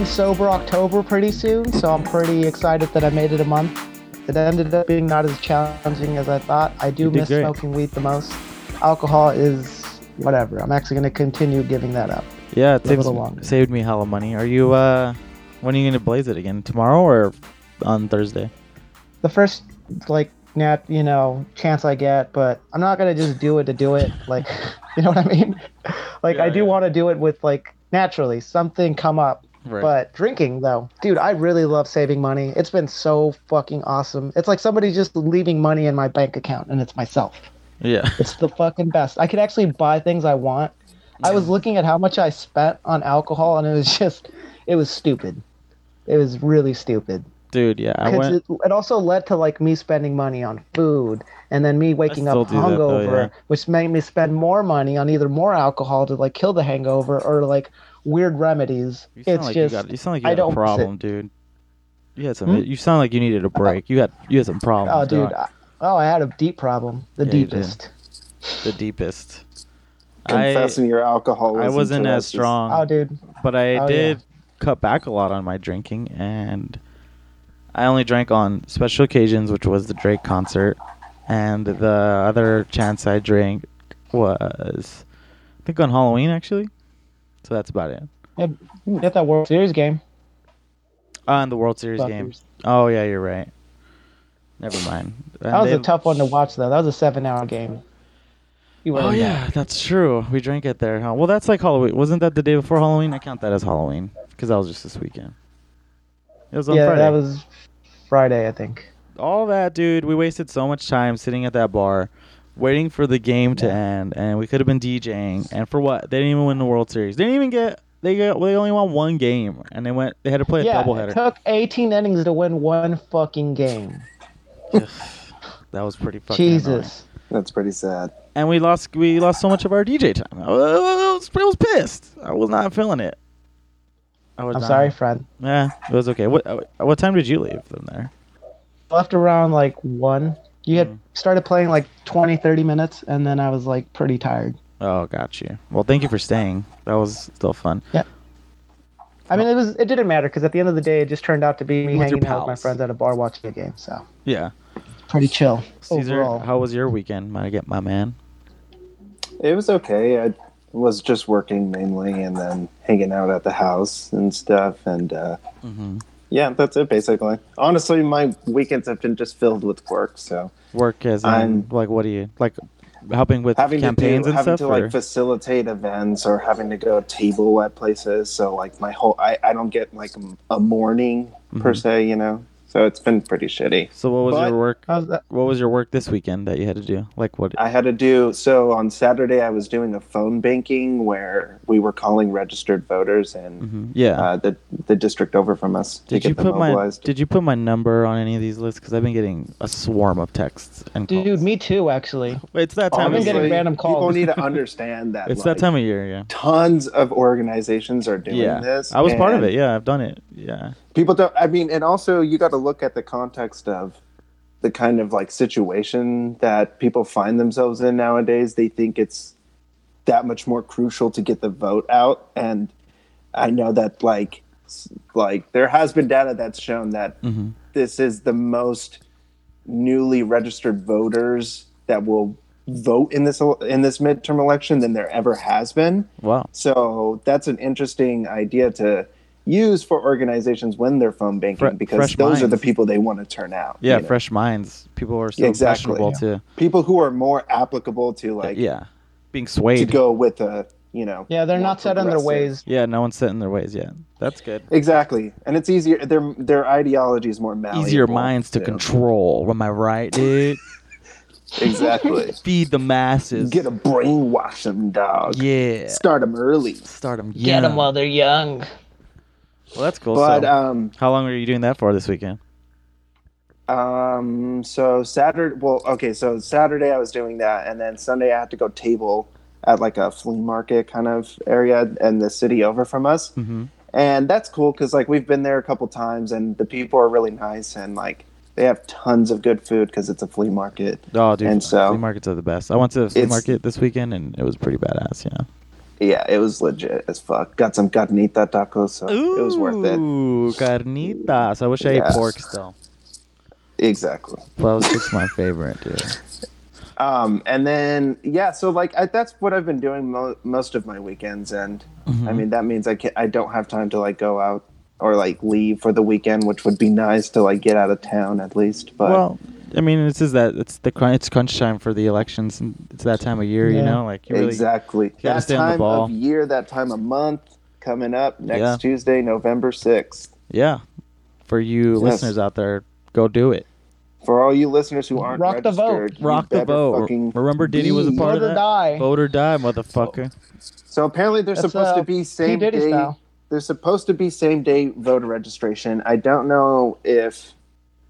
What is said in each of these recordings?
ending sober October pretty soon, so I'm pretty excited that I made it a month. It ended up being not as challenging as I thought. I do miss great. smoking weed the most. Alcohol is whatever. I'm actually going to continue giving that up. Yeah, it A saves, little saved me hella money. Are you? uh When are you gonna blaze it again? Tomorrow or on Thursday? The first, like, nat, you know, chance I get, but I'm not going to just do it to do it. Like, you know what I mean? like, I do yeah. want to do it with, like, naturally, something come up. Right. But drinking though, dude, I really love saving money. It's been so fucking awesome. It's like somebody just leaving money in my bank account and it's myself. yeah. It's the fucking best. I could actually buy things I want. I was looking at how much I spent on alcohol and it was just it was stupid. It was really stupid. Dude, yeah. I went. it, it also led to like me spending money on food and then me waking up that, though, hungover, yeah. which made me spend more money on either more alcohol to like kill the hangover or like weird remedies. You sound It's like just you got. You sound like you I had don't a problem, dude. You had some. Hmm? You sound like you needed a break. You had. You had some problems. Oh, dude. I, oh, I had a deep problem. The Yeah, deepest. the deepest. Confessing your I, alcoholism. I wasn't as strong. Oh, dude. but I Oh, did cut back a lot on my drinking, and I only drank on special occasions, which was the Drake concert, and the other chance I drank was, I think, on Halloween actually. So that's about it. You had that World Series game. Uh, and the World Series game. Oh yeah, you're right. Never mind. That was a tough one to watch, though. That was a seven-hour game. You Oh yeah, that. that's true. We drank it there. Huh? Well, that's like Halloween. Wasn't that the day before Halloween? I count that as Halloween because that was just this weekend. It was on Yeah, Friday. that was Friday, I think. all that, dude. We wasted so much time sitting at that bar, waiting for the game to end, and we could have been DJing. And for what? They didn't even win the World Series. They didn't even get. They got. They only won one game, and they went. They had to play a yeah, doubleheader. it took 18 innings to win one fucking game. that was pretty fucking. annoying. Jesus. That's pretty sad. And we lost. We lost so much of our DJ time. I was, I was, pissed. I was not feeling it. I was I'm not- sorry, friend. Yeah, it was okay. What uh, what time did you leave from there? Left around like 1. You had Mm. started playing like 20, 30 minutes, and then I was like pretty tired. Oh, got you. Well, thank you for staying. That was still fun. Yeah. I mean, it was it didn't matter because at the end of the day, it just turned out to be me With your hanging out with my pals. friends at a bar watching a game. So Yeah. pretty chill Caesar, overall. how was your weekend? Might I get my man? It was okay. I was just working mainly and then hanging out at the house and stuff. And uh, Mm-hmm. Yeah, that's it basically. Honestly, my weekends have been just filled with work. So Work as in, I'm- like what do you like helping with having campaigns to do, and having stuff? to or- like facilitate events or having to go table at places. So like my whole, I, I don't get like a, morning per Mhm. se, you know. So it's been pretty shitty. so what was but- your work? How's that? What was your work this weekend that you had to do? Like what? I had to do so on Saturday. I was doing a phone banking where we were calling registered voters and Mhm. Yeah. uh, the the district over from us to did get you them put my. Did you put my number on any of these lists? Because I've been getting a swarm of texts and calls. Dude, me too, actually. It's that time. I've been of getting year. random People need to understand that. It's like, that time of year. Yeah. Tons of organizations are doing Yeah. this. I was part of it. Yeah, I've done it. Yeah. People don't. I mean, and also you got to look at the context of the kind of like situation that people find themselves in nowadays. They think it's that much more crucial to get the vote out, and I know that like like there has been data that's shown that hmm this is the most newly registered voters that will vote in this in this midterm election than there ever has been. Wow. So that's an interesting idea to use for organizations when they're phone banking Fre- because fresh those are the people they want to turn out. Yeah, you know? fresh minds. People are so Exactly. impressionable to people who are more applicable to like yeah, being swayed to go with a you know Yeah, they're not set in their ways. Yeah, no one's set in their ways yet. That's good. Exactly, and it's easier. Their their ideology is more malleable. Easier minds to too. control. Am I right, dude? Exactly. Feed the masses. Get a brainwash them, dog. yeah. Start them early. Start them. Get them while they're young. Well, that's cool. But so, um, how long are you doing that for this weekend? Um. So Saturday. Well, okay. So Saturday I was doing that, and then Sunday I had to go table at like a flea market kind of area in the city over from us, Mm-hmm. and that's cool because like we've been there a couple times, and the people are really nice, and like they have tons of good food because it's a flea market. Oh, dude, And so- flea markets are the best. I went to a flea market this weekend and it was pretty badass. Yeah. Yeah, it was legit as fuck. Got some carnita tacos, so it was worth it. Ooh, carnitas. I wish I Yeah. ate pork still. Exactly. Well, it's just my favorite, dude. Um, and then yeah, so like I, that's what I've been doing mo- most of my weekends, and Mm-hmm. I mean that means I can I don't have time to like go out or like leave for the weekend, which would be nice to like get out of town at least. But well, I mean, this is that it's the crunch, it's crunch time for the elections, and it's that time of year, you know, like you really, exactly gotta that stay on the time ball. of year, that time of month coming up next Yeah. Tuesday, November sixth. yeah. For you Yes. listeners out there, go do it. For all you listeners who aren't Rock the vote. registered, Rock the vote. Remember Diddy was a be- part Vote of or that. die. Vote or die, motherfucker. So apparently they're That's, supposed uh, to be same Diddy day. style. There's supposed to be same day voter registration. I don't know if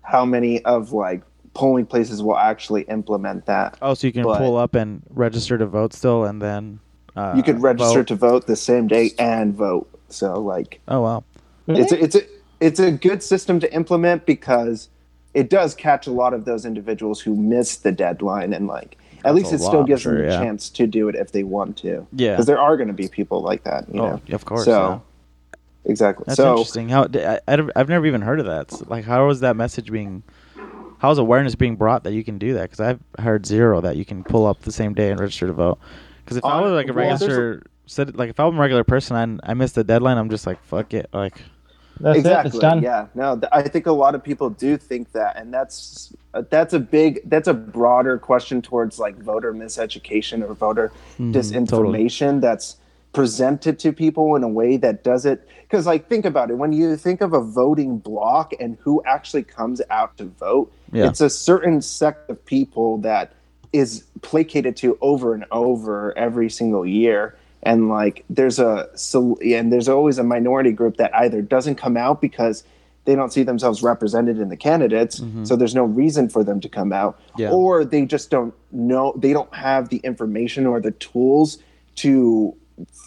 how many of like polling places will actually implement that. Oh, so you can But- pull up and register to vote still, and then uh, you could register vote. to vote the same day and vote. So like Oh wow. it's a, it's a it's a good system to implement because it does catch a lot of those individuals who miss the deadline and like at least a it still gives sure, them a yeah. chance to do it if they want to. Yeah. Because there are going to be people like that. You Oh, know? of course. So exactly. That's so interesting. How I, I, have never even heard of that. So, like, how was that message being? How is awareness being brought that you can do that? Because I've heard zero that you can pull up the same day and register to vote. Because if I was like a well, there's a- register, said like if I'm a regular person and I missed the deadline, I'm just like fuck it. Like, That's exactly. it. It's done. Yeah. No, th- I think a lot of people do think that, and that's uh, that's a big that's a broader question towards like voter miseducation or voter Mhm, disinformation that's presented to people in a way that does it because like think about it when you think of a voting block and who actually comes out to vote Yeah. it's a certain sect of people that is placated to over and over every single year and like there's a so and there's always a minority group that either doesn't come out because they don't see themselves represented in the candidates so there's no reason for them to come out Mm-hmm. Yeah. or they just don't know they don't have the information or the tools to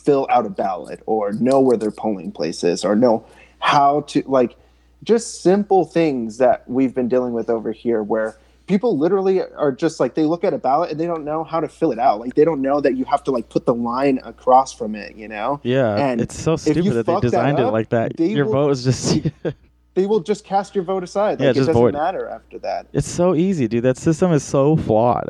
fill out a ballot or know where their polling place is or know how to like just simple things that we've been dealing with over here where people literally are just like they look at a ballot and they don't know how to fill it out like they don't know that you have to like put the line across from it you know yeah, And it's so stupid that they fuck that designed it like that. Your will- vote is just. they will just cast your vote aside Yeah, like it just doesn't void. matter after that it's so easy, dude. That system is so flawed.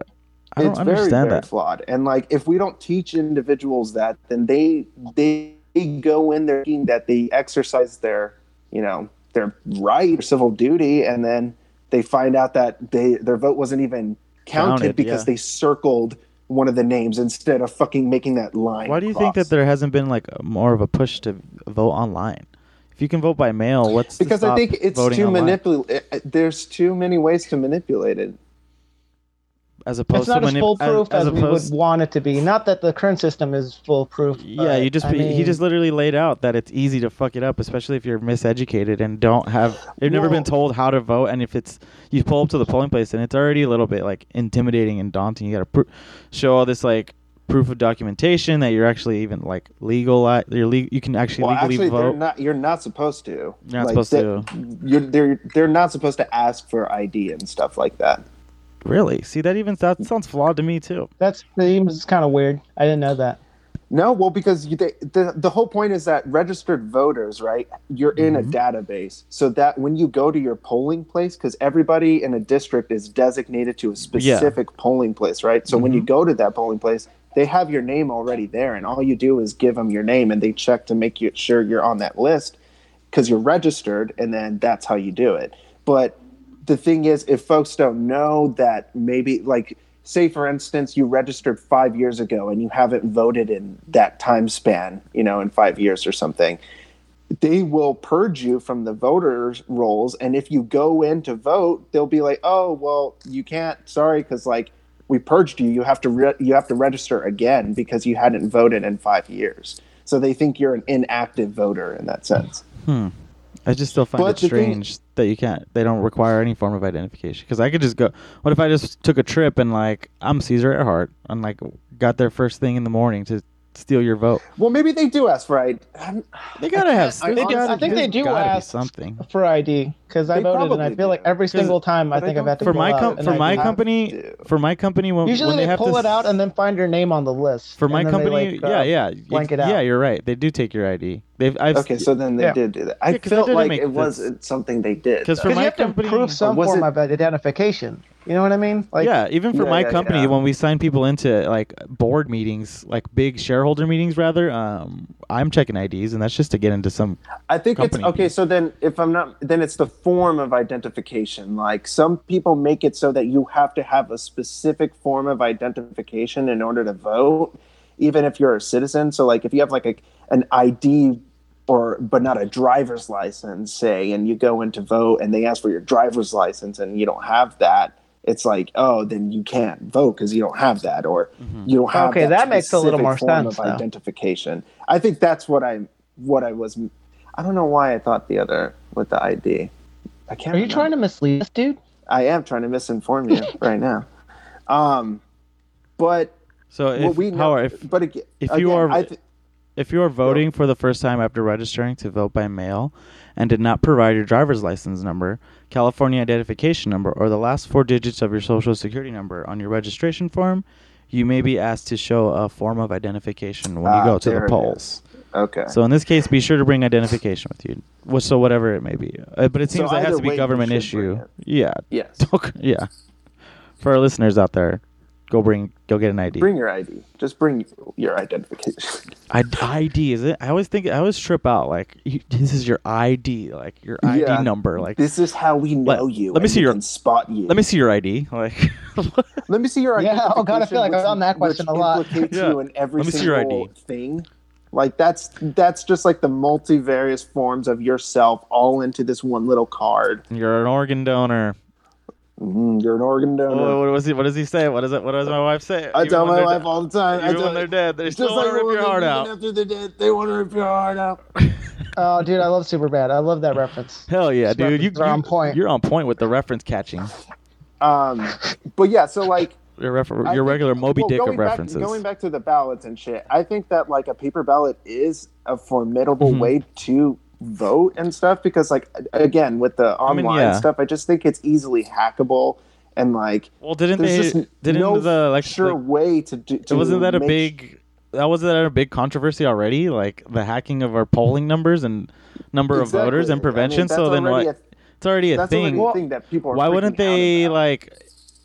I don't it's understand very, very that. flawed. And like, if we don't teach individuals that, then they they go in there thinking that they exercise their, you know, their right or civil duty, and then they find out that they their vote wasn't even counted, Counted, because yeah. they circled one of the names instead of fucking making that line. Why do you think that there hasn't been like more of a push to vote online? If you can vote by mail, what's Because I think it's too online? manipulated. Eh, eh, there's too many ways to manipulate it. As opposed It's not to as foolproof as, as, we opposed would want it to be. Not that the current system is foolproof. Yeah, you just I he just literally laid out that it's easy to fuck it up, especially if you're miseducated and don't have you've never been told how to vote. And if it's you pull up to the polling place and it's already a little bit like intimidating and daunting, you got to pr- show all this like proof of documentation that you're actually even like legal. Uh, you're le- you can actually Well, legally actually, they're vote. not. You're not supposed to. You're not supposed to. You're, they're they're not supposed to ask for ID and stuff like that. Really? See that even that sounds flawed to me too. That seems kind of weird. I didn't know that. No, well, because you, they, the the whole point is that registered voters, right? You're in Mm-hmm. a database, so that when you go to your polling place, because everybody in a district is designated to a specific polling place, right? So when Mm-hmm. you go to that polling place, they have your name already there, and all you do is give them your name, and they check to make you sure you're on that list because you're registered, and then that's how you do it. But the thing is, if folks don't know that maybe like say for instance you registered five years ago and you haven't voted in that time span, you know, in five years or something, they will purge you from the voters rolls. And if you go in to vote they'll be like oh well you can't. Sorry because like we purged you. You have to re- you have to register again because you hadn't voted in five years. So they think you're an inactive voter in that sense hmm. I just still find But it the thing- strange that you can't. They don't require any form of identification. Because I could just go. What if I just took a trip and like I'm Caesar Earhart and like got there first thing in the morning to steal your vote. Well, maybe they do ask for ID. I'm- They gotta have. I They honestly- gotta, I think they do ask something. for ID because I They voted and I feel like every single time I but I think I've don't had to For my com- for my ID. company, for my company, when Usually when they, they have pull to it out and then find your name on the list. For my and then they, company, like, yeah, uh, yeah, blank it yeah, out. you're right. They do take your ID. They've I've Okay, so then they Yeah. did do that. I Yeah, 'cause that felt like it this- wasn't something they did. 'Cause for. Because my you have company- to prove some form of identification. You know what I mean? Like, yeah, even for Yeah, my yeah, company, yeah. when we sign people into like board meetings, like big shareholder meetings, rather, um, I'm checking IDs, and that's just to get into some. I think it's company. okay. So then, if I'm not, then it's the form of identification. Like some people make it so that you have to have a specific form of identification in order to vote, even if you're a citizen. So, like, if you have like a, an ID or but not a driver's license, say, and you go in to vote and they ask for your driver's license and you don't have that. It's like, oh, then you can't vote because you don't have that, or you don't have. Okay, that makes a little specific more form sense, Of though. identification. I think that's what I what I was. I don't know why I thought the other with the ID. I can't. are you trying to mislead us, dude? I am trying to misinform you right now. Um, but So if, what we know, Howard, if but again, if you again, are- I th- if you are voting for the first time after registering to vote by mail and did not provide your driver's license number, California identification number, or the last four digits of your social security number on your registration form, you may be asked to show a form of identification when you Ah, go to there the it polls. okay. So in this case, be sure to bring identification with you. Wh- So whatever it may be, uh, but it So seems that has either to be you government should issue. bring. Yeah, yes, yeah. For our listeners out there, go bring, go get an ID. bring your ID. Just bring your identification. I, ID is it? I always think I always trip out like you, this is your ID, like your ID Yeah. number. Like This is how we know Let- you. let me and see we your- can spot you. let me see your ID. Like Let me see your Yeah, oh God, I feel like identification, I'm gotten that question which a lot. Yeah. you in every Let me see your single ID. thing. Like that's that's just like the multivarious forms of yourself all into this one little card. you're an organ donor. Mm, you're an organ donor. What was he? What does he say? What is it? What does my wife say? I Even tell my wife de- all the time. I tell, when they're dead, they just still want like to rip your heart out. After they're dead, they want to rip your heart out. Oh, dude, I love Superbad. I love that reference. Hell yeah, These dude! You, references are on point. You're on point with the reference catching. Um, but yeah, so like Your, refer- I your think- regular Moby well, Dick of going back- references. going back to the ballots and shit, I think that like a paper ballot is a formidable Mhm. way to vote and stuff because like again with the mean, online yeah. stuff, I just think it's easily hackable and like well, didn't they? Didn't no the like sure like, way to do. To wasn't that a big? That wasn't that a big controversy already? Like the hacking of our polling numbers and number of voters Exactly. and I mean, prevention. so then what? a- it's already a that's thing. already a thing that people. Are Why wouldn't they like?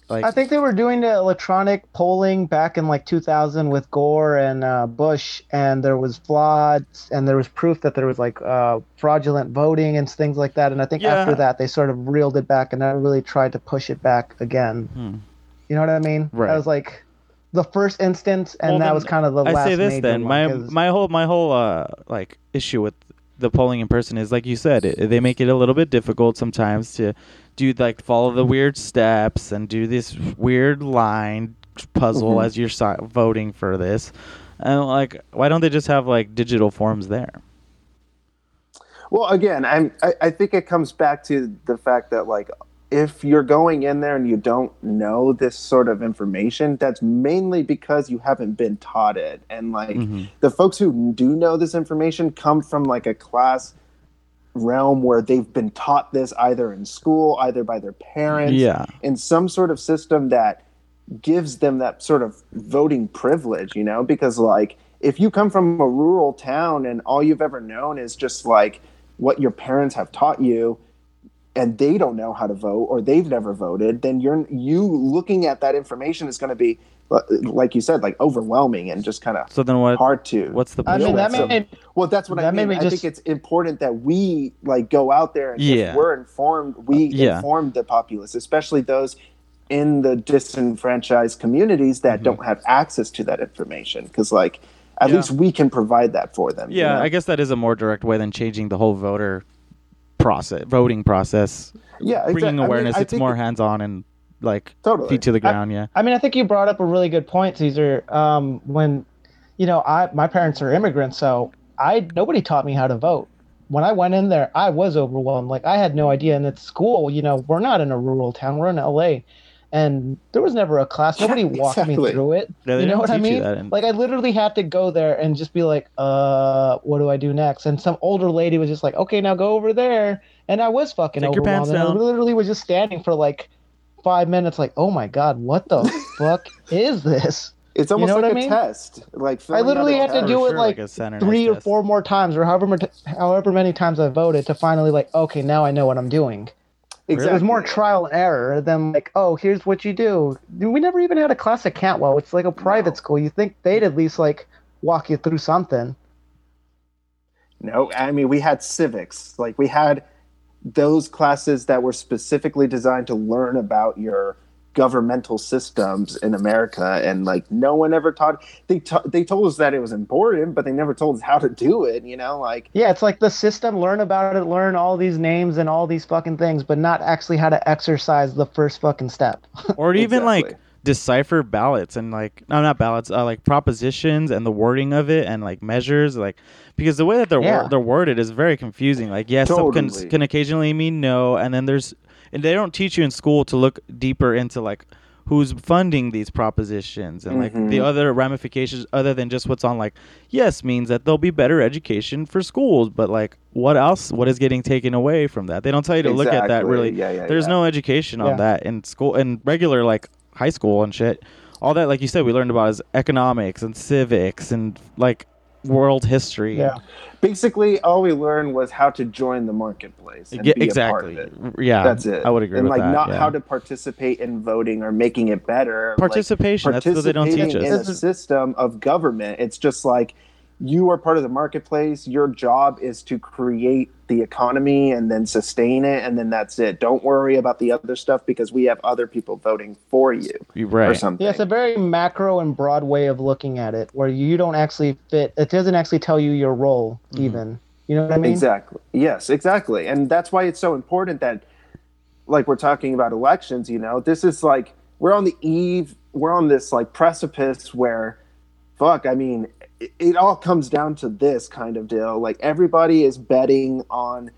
Like I think they were doing the electronic polling back in like 2000 with Gore and uh, Bush, and there was frauds, and there was proof that there was like uh, fraudulent voting and things like that. And I think Yeah. after that, they sort of reeled it back and never really tried to push it back again. Hmm. You know what I mean? Right. That was like the first instance, and Well, that was kind of the I last. say this major then. one, My 'cause- my whole my whole uh like issue with the polling in person is like you said, it, they make it a little bit difficult sometimes to do like follow the weird steps and do this weird line puzzle Mhm. as you're si- voting for this. And like, why don't they just have like digital forms there? Well, again, I'm. I, I think it comes back to the fact that like if you're going in there and you don't know this sort of information, that's mainly because you haven't been taught it. And like Mhm. the folks who do know this information come from like a class realm where they've been taught this either in school, either by their parents, Yeah. in some sort of system that gives them that sort of voting privilege, you know? Because, like, if you come from a rural town and all you've ever known is just like what your parents have taught you, and they don't know how to vote or they've never voted, then you're you looking at that information is going to be, uh, like you said, like overwhelming and just kind of So then what? hard to. What's the? I mean, that so- made Well, that's what I That made mean. me I think it's important that we like go out there and Yeah. we're informed, we Yeah. inform the populace, especially those in the disenfranchised communities that Mhm. don't have access to that information. Because, like, at Yeah. least we can provide that for them. you yeah, know? I guess that is a more direct way than changing the whole voter process, voting process. yeah, exact- Bringing I mean, awareness, I it's more it- hands-on and like Totally. feet to the I- ground. yeah. I mean, I think you brought up a really good point, Caesar. Um, when, you know, I my parents are immigrants, so I nobody taught me how to vote. When I went in there, I was overwhelmed. Like I had no idea. And at school, you know, we're not in a rural town; we're in L.A. and there was never a class. Nobody walked me through it. Yeah, they you know don't what I teach you mean? that in- Like I literally had to go there and just be like, uh, what do I do next? And some older lady was just like, okay, now go over there. And I was fucking Take your overwhelmed. pants and I literally was just standing for like five minutes, like, oh my god, what the fuck is this? It's almost know like I a mean? test. Like I literally had to test. do it Sure, like a three or test. four more times, or however however many times I voted to finally like, okay, now I know what I'm doing. It was more trial and error than like, oh, here's what you do. We never even had a class at Cantwell. It's like a private No. school. You think they'd at least like walk you through something. No, I mean we had civics. Like we had those classes that were specifically designed to learn about your governmental systems in America, and like no one ever taught. They ta- they told us that it was important, but they never told us how to do it. You know, like Yeah, it's like the system. Learn about it. Learn all these names and all these fucking things, but not actually how to exercise the first fucking step. or even like decipher ballots and like no not ballots uh, like propositions and the wording of it and like measures like because the way that they're Yeah. wor- they're worded is very confusing like yes some can, can occasionally mean no and then there's and they don't teach you in school to look deeper into like who's funding these propositions and like the Mhm. other ramifications other than just what's on like yes means that there'll be better education for schools but like what else what is getting taken away from that they don't tell you to look at that really Yeah, yeah, there's yeah. no education on Yeah. that in school in regular like high school and shit all that like you said we learned about is economics and civics and like world history Yeah. basically all we learned was how to join the marketplace and Yeah, be a part exactly of it. yeah That's it. i would agree and with like that not yeah. how to participate in voting or making it better. like, participation that's what they don't teach us in a system of government. It's just like you are part of the marketplace. Your job is to create the economy and then sustain it, and then that's it. Don't worry about the other stuff because we have other people voting for you You're or right something. Yeah, it's a very macro and broad way of looking at it, where you don't actually fit. It doesn't actually tell you your role, Mm-hmm. even. You know what I mean? Exactly. Yes, exactly. And that's why it's so important that, like, we're talking about elections, you know, this is like, we're on the eve, we're on this, like, precipice where, fuck, I mean, it, it all comes down to this kind of deal. Like, everybody is betting on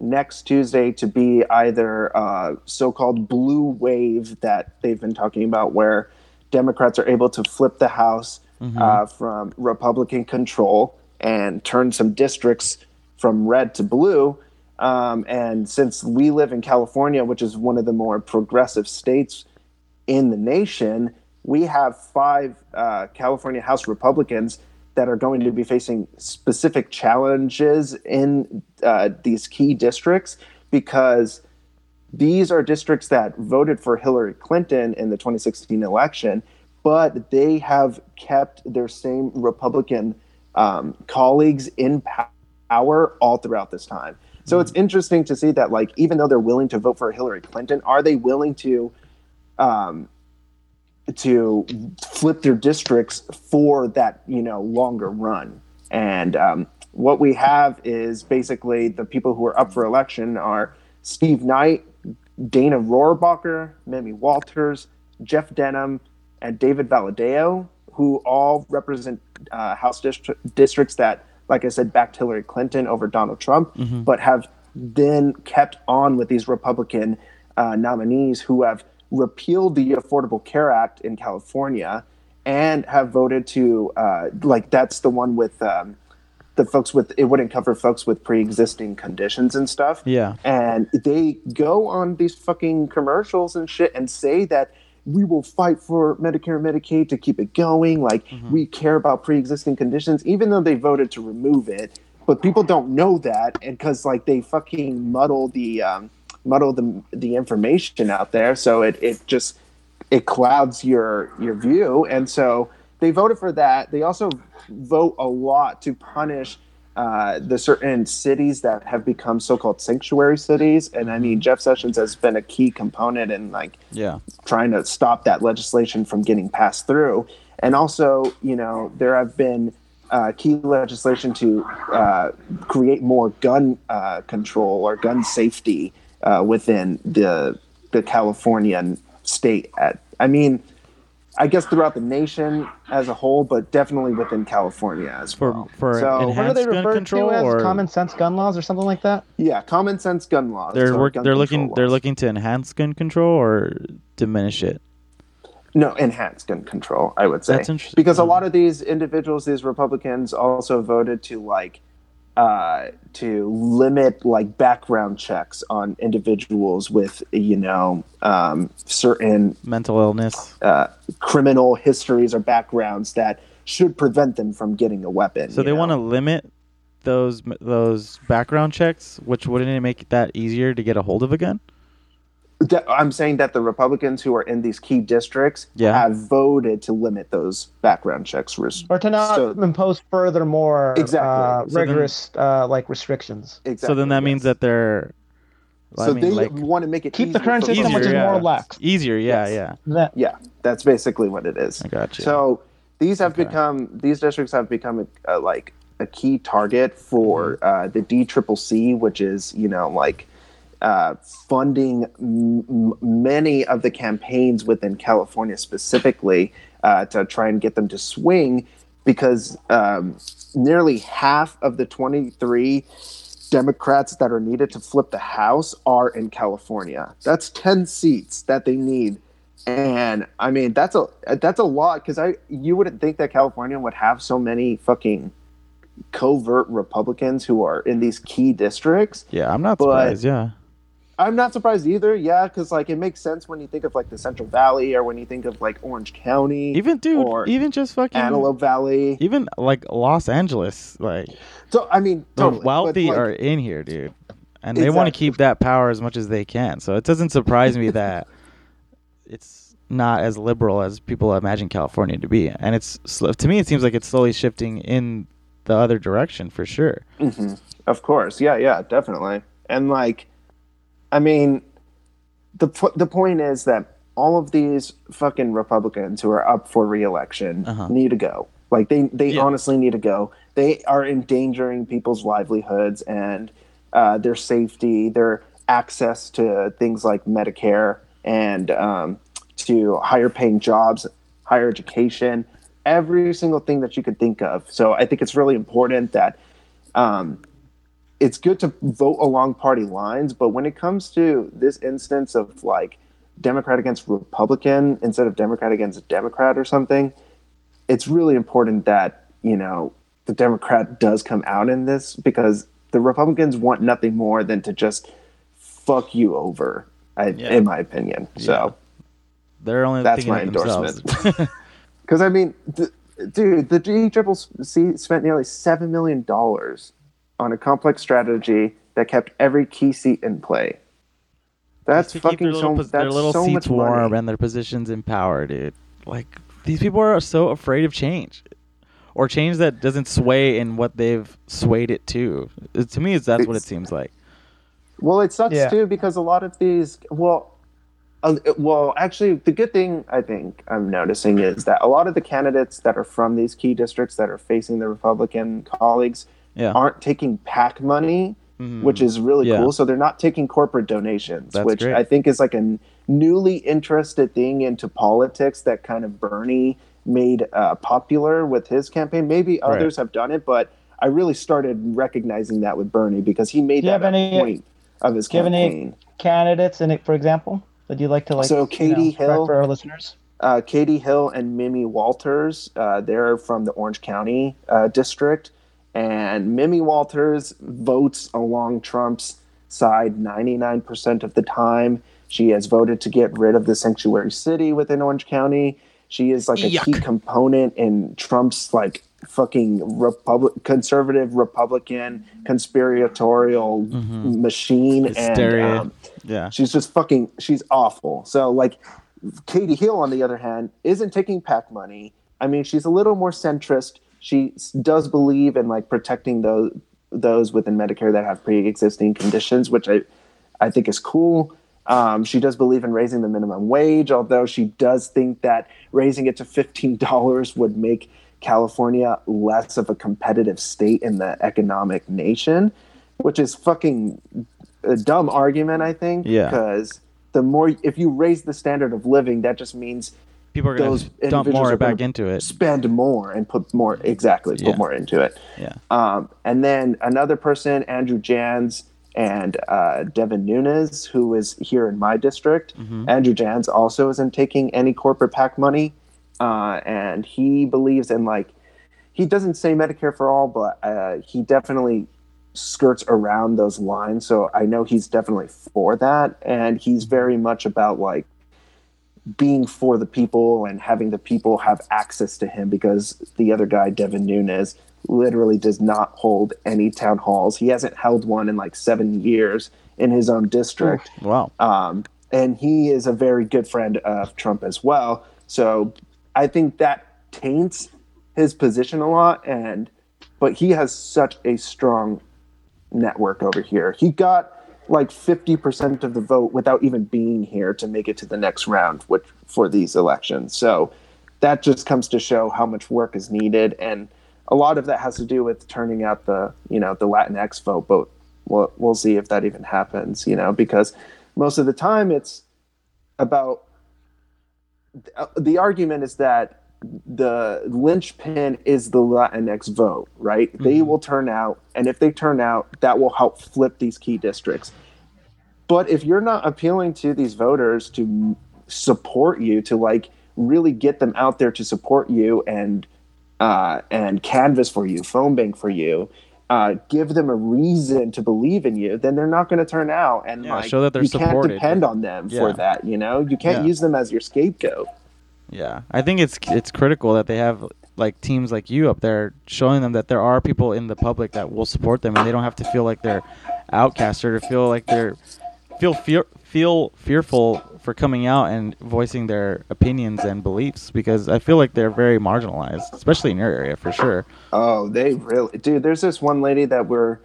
next Tuesday to be either uh, so called blue wave that they've been talking about, where Democrats are able to flip the House uh, from Republican control and turn some districts from red to blue. Um, and since we live in California, which is one of the more progressive states in the nation, we have five uh, California House Republicans that are going to be facing specific challenges in uh, these key districts because these are districts that voted for Hillary Clinton in the 2016 election, but they have kept their same Republican um, colleagues in power all throughout this time. So it's interesting to see that, like, even though they're willing to vote for Hillary Clinton, are they willing to um, to flip their districts for that you know longer run? And um, what we have is basically the people who are up for election are Steve Knight, Dana Rohrabacher, Mimi Walters, Jeff Denham, and David Valadao, who all represent uh, House distri- districts that, like I said, backed Hillary Clinton over Donald Trump, but have then kept on with these Republican uh, nominees who have repealed the Affordable Care Act in California and have voted to, uh, like, that's the one with. Um, the folks with it wouldn't cover folks with pre-existing conditions and stuff Yeah. and they go on these fucking commercials and shit and say that we will fight for Medicare and Medicaid to keep it going. Like we care about pre-existing conditions, even though they voted to remove it. But people don't know that, and because like they fucking muddle the um, muddle the the information out there, so it it just it clouds your your view. And so they voted for that. They also vote a lot to punish uh, the certain cities that have become so-called sanctuary cities. And I mean, Jeff Sessions has been a key component in like Yeah. trying to stop that legislation from getting passed through. And also, you know, there have been uh, key legislation to uh, create more gun uh, control or gun safety uh, within the the Californian state. At I mean, I guess throughout the nation as a whole, but definitely within California as For well. for So- What are they gun referred control to as or common sense gun laws or something like that? yeah, common sense gun laws. they're or work, gun they're looking they're looking to enhance gun control or diminish it. No, enhance gun control, I would say. That's interesting. Because a Mhm. lot of these individuals, these Republicans, also voted to like uh, to limit like background checks on individuals with you know um, certain Mental illness. uh, criminal histories or backgrounds that should prevent them from getting a weapon. So they want to limit those those background checks, which wouldn't it make that easier to get a hold of a gun? That- I'm saying that the Republicans who are in these key districts Yeah. have voted to limit those background checks. ris- Or to not So- impose further more Exactly. uh, So then- rigorous uh, like restrictions. so then that means that they're so I mean, they like want to make it Keep the current for system, which is yeah. more lax. easier. Yeah, Yes. yeah. That Yeah, that's basically what it is. I got you. So these have Okay. become these districts have become a, a, like a key target for Mm-hmm. uh, the D Triple C, which is you know like uh, funding m- many of the campaigns within California specifically uh, to try and get them to swing, because um, nearly half of the twenty three. Democrats that are needed to flip the House are in California. That's 10 seats that they need and I mean that's a that's a lot because I you wouldn't think that California would have so many fucking covert Republicans who are in these key districts. yeah, I'm not but- surprised. Yeah, I'm not surprised either. Yeah, because like it makes sense when you think of like the Central Valley or when you think of like Orange County, even dude, even just fucking Antelope Valley. even like Los Angeles, like So I mean, the totally. but, wealthy like, are in here, dude, and they want to keep that power as much as they can. So it doesn't surprise me that it's not as liberal as people imagine California to be, and it's to me it seems like it's slowly shifting in the other direction for sure. Mhm. Of course, yeah, yeah, definitely. And like, I mean, the the point is that all of these fucking Republicans who are up for reelection Uh-huh. need to go. Like they they Yeah. honestly need to go. They are endangering people's livelihoods and uh, their safety, their access to things like Medicare and um, to higher paying jobs, higher education, every single thing that you could think of. So I think it's really important that um, it's good to vote along party lines, but when it comes to this instance of like Democrat against Republican instead of Democrat against Democrat or something, it's really important that you know the Democrat does come out in this because the Republicans want nothing more than to just fuck you over, I, Yeah. in my opinion. So. They're only That's my endorsement. Because I mean, th- dude, the D Triple C spent nearly seven million dollars on a complex strategy that kept every key seat in play. That's Just to keep fucking their little, so. pos- their That's little so seats much warm money. and their positions in power, dude. Like these people are so afraid of change, or change that doesn't sway in what they've swayed it to. It- to me, it's, that's what it seems like. Well, it sucks Yeah. too because a lot of these. Well, uh, well, actually, the good thing I think I'm noticing is that a lot of the candidates that are from these key districts that are facing the Republican colleagues Yeah, aren't taking PAC money, Mhm. which is really Yeah. cool. So they're not taking corporate donations, That's which great. I think is like a newly interested thing into politics that kind of Bernie made uh, popular with his campaign. Maybe Right. others have done it, but I really started recognizing that with Bernie because he made Do that have a any- point of his do you have any- campaign. candidates in it, for example, that you'd like to like. So you know, Katie Hill- for our listeners. uh, Katie Hill and Mimi Walters. Uh, they're from the Orange County uh, district, and Mimi Walters votes along Trump's side 99% of the time. She has voted to get rid of the sanctuary city within Orange County. She is like a key component in Trump's like fucking republic conservative Republican conspiratorial machine Hysteria. and um, yeah. She's just fucking. She's awful. So like, Katie Hill, on the other hand, isn't taking PAC money. I mean, she's a little more centrist. She does believe in like protecting those those within Medicare that have pre-existing conditions, which I I think is cool. Um, she does believe in raising the minimum wage, although she does think that raising it to fifteen dollars would make California less of a competitive state in the economic nation, which is fucking a dumb argument, I think. Yeah. Because the more, if you raise the standard of living, that just means People are going to dump more back into it. spend more and put more exactly put Yeah. more into it. Yeah. Um, and then another person, Andrew Janz and uh, Devin Nunes, who is here in my district. Mm-hmm. Andrew Janz also isn't taking any corporate PAC money, uh, and he believes in like he doesn't say Medicare for all, but uh, he definitely skirts around those lines. So I know he's definitely for that, and he's very much about like being for the people and having the people have access to him because the other guy, Devin Nunes, literally does not hold any town halls. He hasn't held one in like seven years in his own district. Wow. Um, and he is a very good friend of Trump as well. So I think that taints his position a lot. And but he has such a strong network over here. He got like 50% of the vote without even being here to make it to the next round which, for these elections. So that just comes to show how much work is needed. And a lot of that has to do with turning out the, you know, the Latinx vote, but we'll, we'll see if that even happens, you know, because most of the time it's about the argument is that the linchpin is the Latinx vote, right? They will turn out, and if they turn out, that will help flip these key districts. But if you're not appealing to these voters to support you, to like really get them out there to support you and uh, and canvas for you, phone bank for you, uh, give them a reason to believe in you, then they're not going to turn out. And Yeah, like, show that they're you can't depend on them Yeah. for that. You know, you can't Yeah. use them as your scapegoat. Yeah, I think it's it's critical that they have like teams like you up there showing them that there are people in the public that will support them and they don't have to feel like they're outcast or to feel like they're feel fear feel fearful for coming out and voicing their opinions and beliefs because I feel like they're very marginalized, especially in your area for sure. Oh, they really, dude. There's this one lady that we're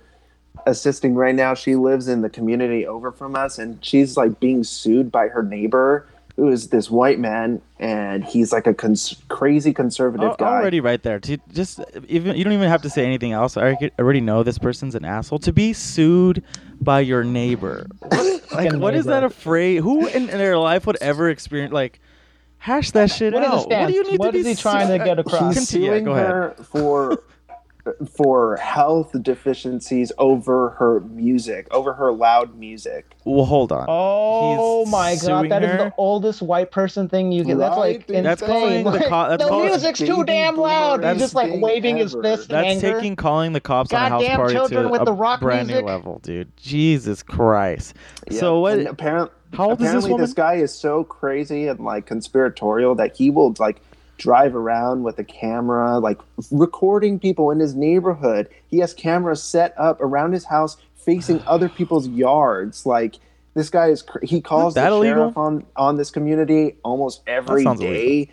assisting right now. She lives in the community over from us, and she's like being sued by her neighbor, who is this white man, and he's like a cons- crazy conservative Al- guy. Already right there. To just even you don't even have to say anything else. I already- already know this person's an asshole. To be sued by your neighbor, like Fucking what is that neighbor. afraid? Who in, in their life would ever experience like hash that shit What is out? What do you need What to is be he trying to get across? He's Continue. Yeah, suing go ahead. her for for health deficiencies over her music, over her loud music. Well, hold on. Oh He's my god, that is her? the oldest white person thing you can. That's like Right? That's insane. calling the Like, co- that's the calling- music's too damn loud. He's just like thing waving his ever. fist in That's anger. taking calling the cops on a house Goddamn party children to with a the rock brand music. new level, dude. Jesus Christ. Yeah, So what? and apparently, How old is this woman? this guy is so crazy and like conspiratorial that he will like drive around with a camera, like recording people in his neighborhood. He has cameras set up around his house facing other people's yards. Like this guy is cr- he calls the that illegal? sheriff on on this community almost every day. sounds.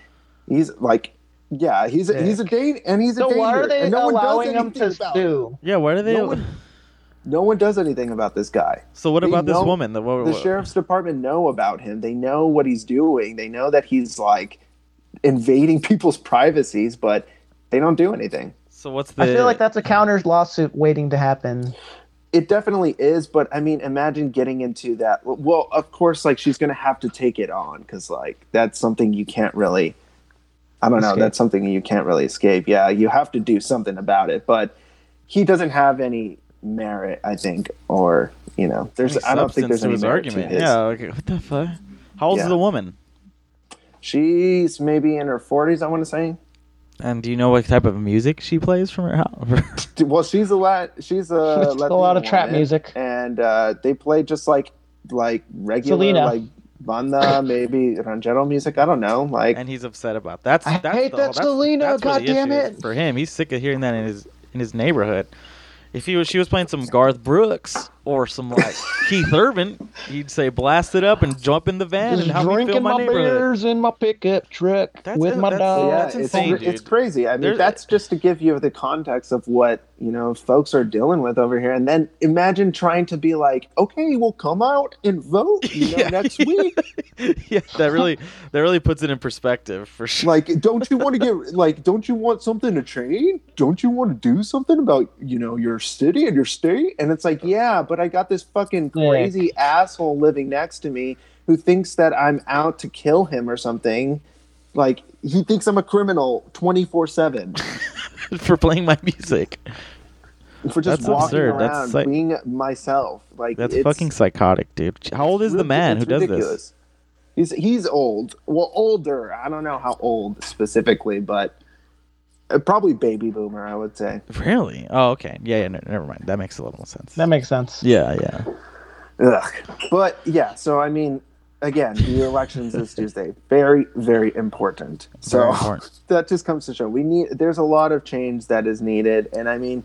He's like. Yeah, he's a, he's a date and he's a so danger. why are they and no one does allowing him anything to about sue? yeah, why do they? No one- No one does anything about this guy. so what they about this woman? The, what, the sheriff's department know about him. They know what he's doing. They know that he's like invading people's privacies, but they don't do anything. So what's the? I feel like that's a counter lawsuit waiting to happen. It definitely is, but I mean, imagine getting into that. Well, of course, like she's gonna have to take it on because like that's something you can't really. I don't know. Escape. That's something you can't really escape. Yeah, you have to do something about it, but he doesn't have any merit, I think, or you know, there's. any I don't think substance there's to any his merit to argument. his- Yeah. Okay. What the fuck? How old is Yeah. the woman? She's maybe in her 40s, I want to say. And do you know what type of music she plays from her house? Well, she's a lot. She's a It's a lot of trap music. and uh, they play just like like regular Selena. like banda, maybe ranchero music. I don't know. Like and he's upset about that's. I that's hate the, that that's, Selena, That's where the goddamn issue is it. For him, he's sick of hearing that in his in his neighborhood. If he was, she was playing some Garth Brooks or some like Keith Urban, he'd say blast it up and jump in the van Just and help me drinking fill my, my, beers in my pickup truck That's with it, my that's- dog. yeah, that's it's insane, it's dude. crazy. I mean, There's- that's just to give you the context of what you know folks are dealing with over here, and then imagine trying to be like, okay, we'll come out and vote, you know, Yeah. next week. yeah, that really that really puts it in perspective for sure. like don't you want to get like don't you want something to change don't you want to do something about you know your city and your state and it's like yeah but i got this fucking Yeah. crazy asshole living next to me who thinks that i'm out to kill him or something Like he thinks I'm a criminal 24 seven for playing my music. for just That's walking absurd. around That's like- being myself. Like That's fucking psychotic, dude. How old is the man who does this? He's he's old. Well, older. I don't know how old specifically, but Uh, probably baby boomer. I would say. Really? Oh, okay. Yeah, yeah. No, never mind. That makes a little more sense. That makes sense. yeah, yeah. Ugh. But yeah, so I mean, again, the elections this Tuesday, very, very important. So Very important. that just comes to show we need. There's a lot of change that is needed, and I mean,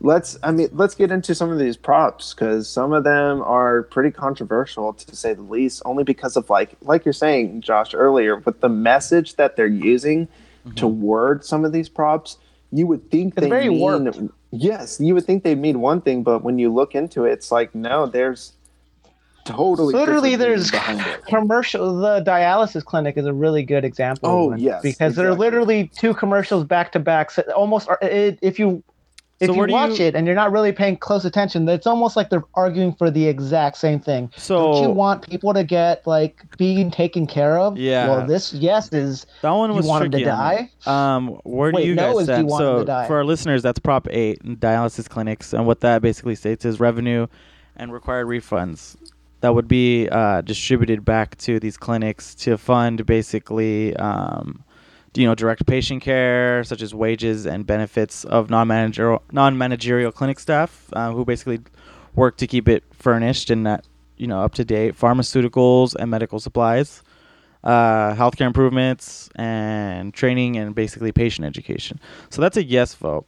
let's. I mean, let's get into some of these props because some of them are pretty controversial to say the least. Only because of like, like you're saying, Josh earlier, with the message that they're using Mm-hmm. to word some of these props, you would think It's they very mean. warped. Yes, you would think they mean one thing, but when you look into it, it's like no, there's totally Literally, there's commercial. The dialysis clinic is a really good example. Oh, yes, because there are literally two commercials back to back. so Almost, it, if you if So you watch you- it and you're not really paying close attention, it's almost like they're arguing for the exact same thing. So Don't you want people to get like being taken care of? Yeah. Well, this yes is that one you was want 'em to tricky on me. Um, where do Wait, you no guys you stand? want 'em So to die? for our listeners, that's Prop Eight, dialysis clinics, and what that basically states is revenue and required refunds that would be uh, distributed back to these clinics to fund basically. Um, you know, direct patient care, such as wages and benefits of non-managerial non-managerial clinic staff, uh, who basically work to keep it furnished and that you know up to date. Pharmaceuticals and medical supplies, uh, healthcare improvements, and training and basically patient education. So that's a yes vote.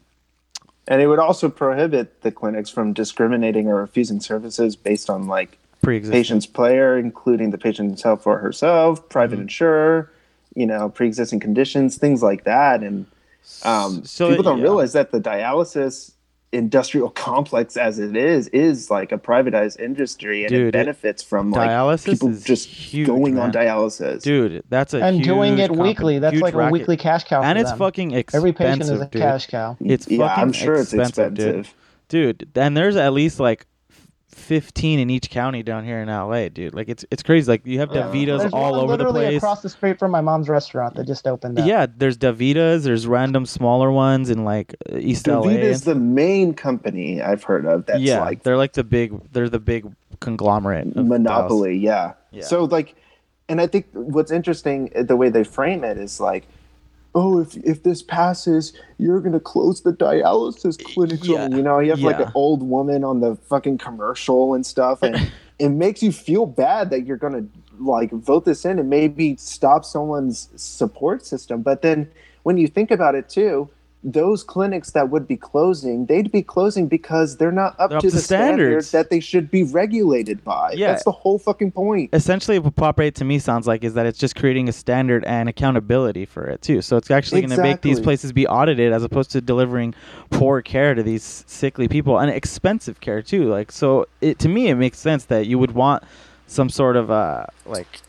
And it would also prohibit the clinics from discriminating or refusing services based on like patient's player, including the patient himself or herself, private Mm-hmm. insurer, you know, pre-existing conditions, things like that. And um, So, people don't yeah. realize that the dialysis industrial complex, as it is, is like a privatized industry, and Dude, it it- benefits from like dialysis people just huge, going on dialysis. Dude, that's a and doing huge it weekly. That's huge like a weekly cash cow. and for it's them. fucking expensive, Every patient is a dude. cash cow. It's yeah, fucking I'm sure expensive, it's dude. dude and there's at least like 15 in each county down here in la dude like it's it's crazy like you have Yeah. Davitas There's all one over the place across the street from my mom's restaurant that just opened up. yeah there's Davitas there's random smaller ones in like uh, east la Davita is the main company I've heard of that's yeah like they're like the big they're the big conglomerate monopoly yeah. Yeah. so like and i think what's interesting the way they frame it is like oh if if this passes you're gonna close the dialysis clinics Yeah. you know you have like an old woman on the fucking commercial and stuff and it makes you feel bad that you're gonna like vote this in and maybe stop someone's support system but then when you think about it too those clinics that would be closing, they'd be closing because they're not up They're to the standards. standards that they should be regulated by. Yeah. That's the whole fucking point. essentially what Prop Eight to me sounds like is that it's just creating a standard and accountability for it too so it's actually going to make these places be audited as opposed to delivering poor care to these sickly people and expensive care too like so it to me it makes sense that you would want some sort of uh like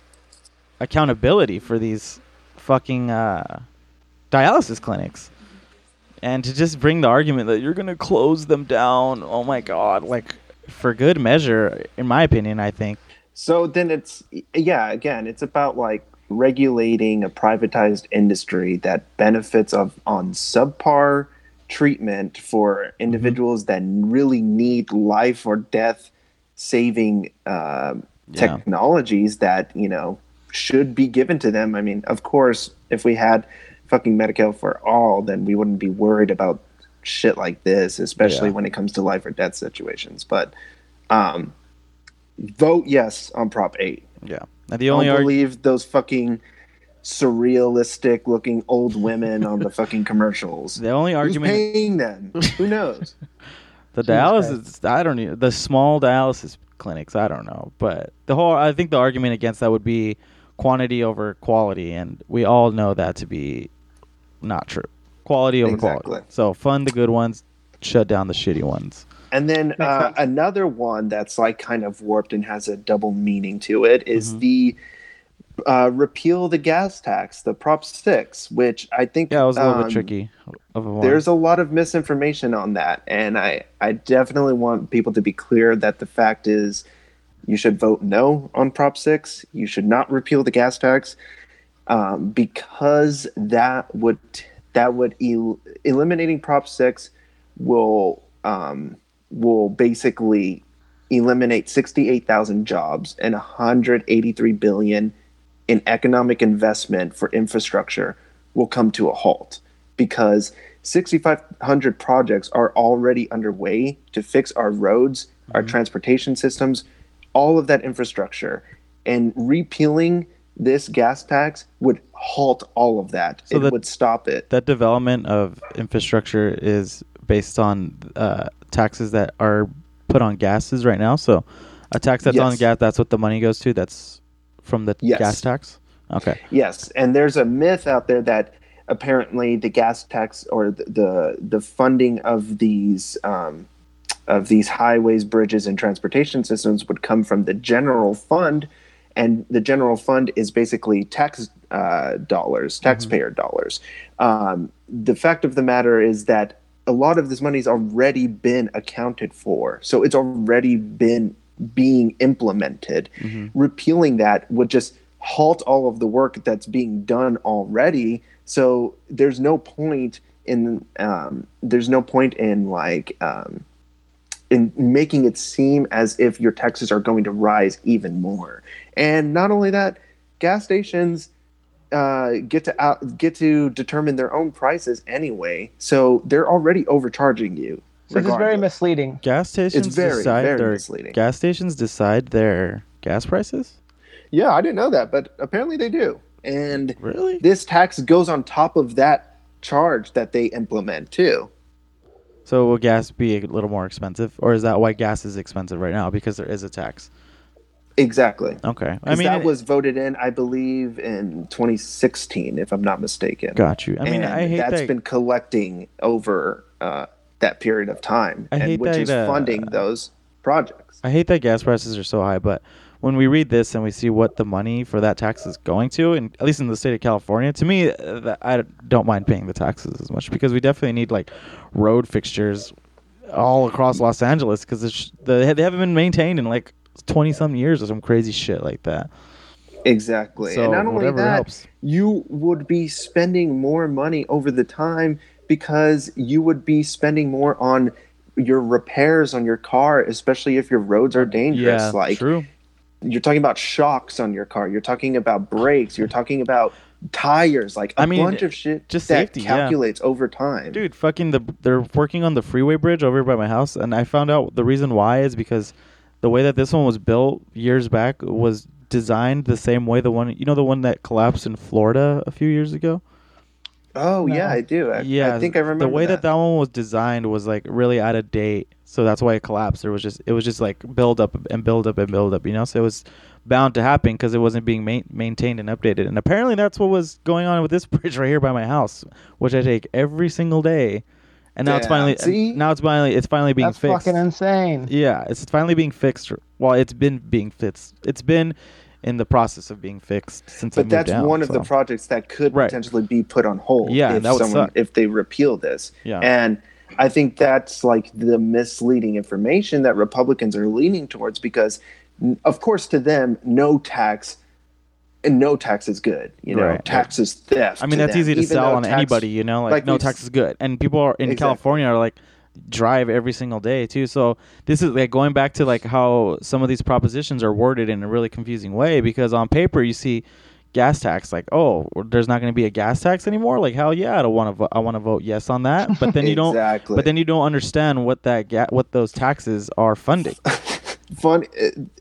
accountability for these fucking uh dialysis clinics and to just bring the argument that you're going to close them down oh my god like for good measure in my opinion i think So then it's yeah, again, it's about like regulating a privatized industry that benefits of on subpar treatment for individuals that really need life or death saving um Yeah. technologies that you know should be given to them. I mean, of course, if we had fucking Medicare for all, then we wouldn't be worried about shit like this, especially Yeah. when it comes to life or death situations. But um, vote yes on Prop Eight. Yeah. Now the Don't only argument. believe those fucking surrealistic looking old women on the fucking commercials. The only Who's argument. paying them? Who knows? The dialysis. I don't know. The small dialysis clinics. I don't know. But the whole. I think the argument against that would be quantity over quality, and we all know that to be not true. Quality over Exactly. quality. So fund the good ones, shut down the shitty ones. And then uh, another one that's like kind of warped and has a double meaning to it is Mhm. the uh, repeal the gas tax, the Prop Six, which I think Yeah, it was a little um, bit tricky of a. There's a lot of misinformation on that, and I I definitely want people to be clear that the fact is you should vote no on Prop Six. You should not repeal the gas tax. Um, because that would that would el- eliminating Prop Six will um, will basically eliminate 68,000 jobs and 183 billion in economic investment for infrastructure will come to a halt because 6500 projects are already underway to fix our roads, our transportation systems, all of that infrastructure. And repealing this gas tax would halt all of that. So it that- would stop it. that development of infrastructure is based on uh, taxes that are put on gases right now. So a tax that's on gas, that's what the money goes to. That's from the Yes. gas tax. Okay. Yes, and there's a myth out there that apparently the gas tax or the the, the funding of these um, of these highways, bridges, and transportation systems would come from the general fund, and the general fund is basically tax uh, dollars, taxpayer dollars. Um, the fact of the matter is that a lot of this money's already been accounted for, so it's already been being implemented. Repealing that would just halt all of the work that's being done already. So there's no point in um, there's no point in like um, in making it seem as if your taxes are going to rise even more. And not only that, gas stations uh, get to out, get to determine their own prices anyway. So they're already overcharging you. So this is very misleading. Gas stations very, decide very their misleading. gas stations decide their gas prices. Yeah, I didn't know that, but apparently they do. And Really? this tax goes on top of that charge that they implement too. So will gas be a little more expensive, or is that why gas is expensive right now because there is a tax? Exactly. Okay. I mean, that it- was voted in, I believe, in 2016, if I'm not mistaken. got you. I mean, and I hate that's that. been collecting over uh, that period of time, I and which that, is uh, funding those projects. I hate that gas prices are so high, but when we read this and we see what the money for that tax is going to, and at least in the state of California, to me, uh, I don't mind paying the taxes as much because we definitely need like road fixtures all across Los Angeles because the, they haven't been maintained in like twenty some years or some crazy shit like that. Exactly. So and not only that, helps. you would be spending more money over the time because you would be spending more on your repairs on your car, especially if your roads are dangerous. Yeah, like true. You're talking about shocks on your car, you're talking about brakes, you're talking about tires, like a I mean, bunch of shit just that safety, yeah. calculates over time. Dude, fucking the they're working on the freeway bridge over by my house, and I found out the reason why is because the way that this one was built years back was designed the same way the one you know the one that collapsed in Florida a few years ago. Oh No. yeah, I do. I, yeah, I think I remember the way that. that. that one was designed was like really out of date, so that's why it collapsed. There was just it was just like build up and build up and build up, you know. So it was bound to happen because it wasn't being ma- maintained and updated. And apparently that's what was going on with this bridge right here by my house, which I take every single day. And now it's finally see? now it's finally it's finally being That's fixed. fucking insane. Yeah, it's finally being fixed. Well, it's been being fixed. It's been in the process of being fixed since I But moved that's down, one of the projects that could Right. potentially be put on hold Yeah, if that would someone suck. if they repeal this. Yeah. And I think that's like the misleading information that Republicans are leaning towards because of course to them no tax and no tax is good. You know, Right. tax is theft. I mean, that's them, easy to even sell on tax- anybody, you know, like, like no tax is good. And people are in Exactly. California are like drive every single day too. So this is like going back to like how some of these propositions are worded in a really confusing way because on paper you see gas tax like oh there's not going to be a gas tax anymore like hell yeah I don't want to vo- I want to vote yes on that but then you don't Exactly. but then you don't understand what that ga- what those taxes are funding fun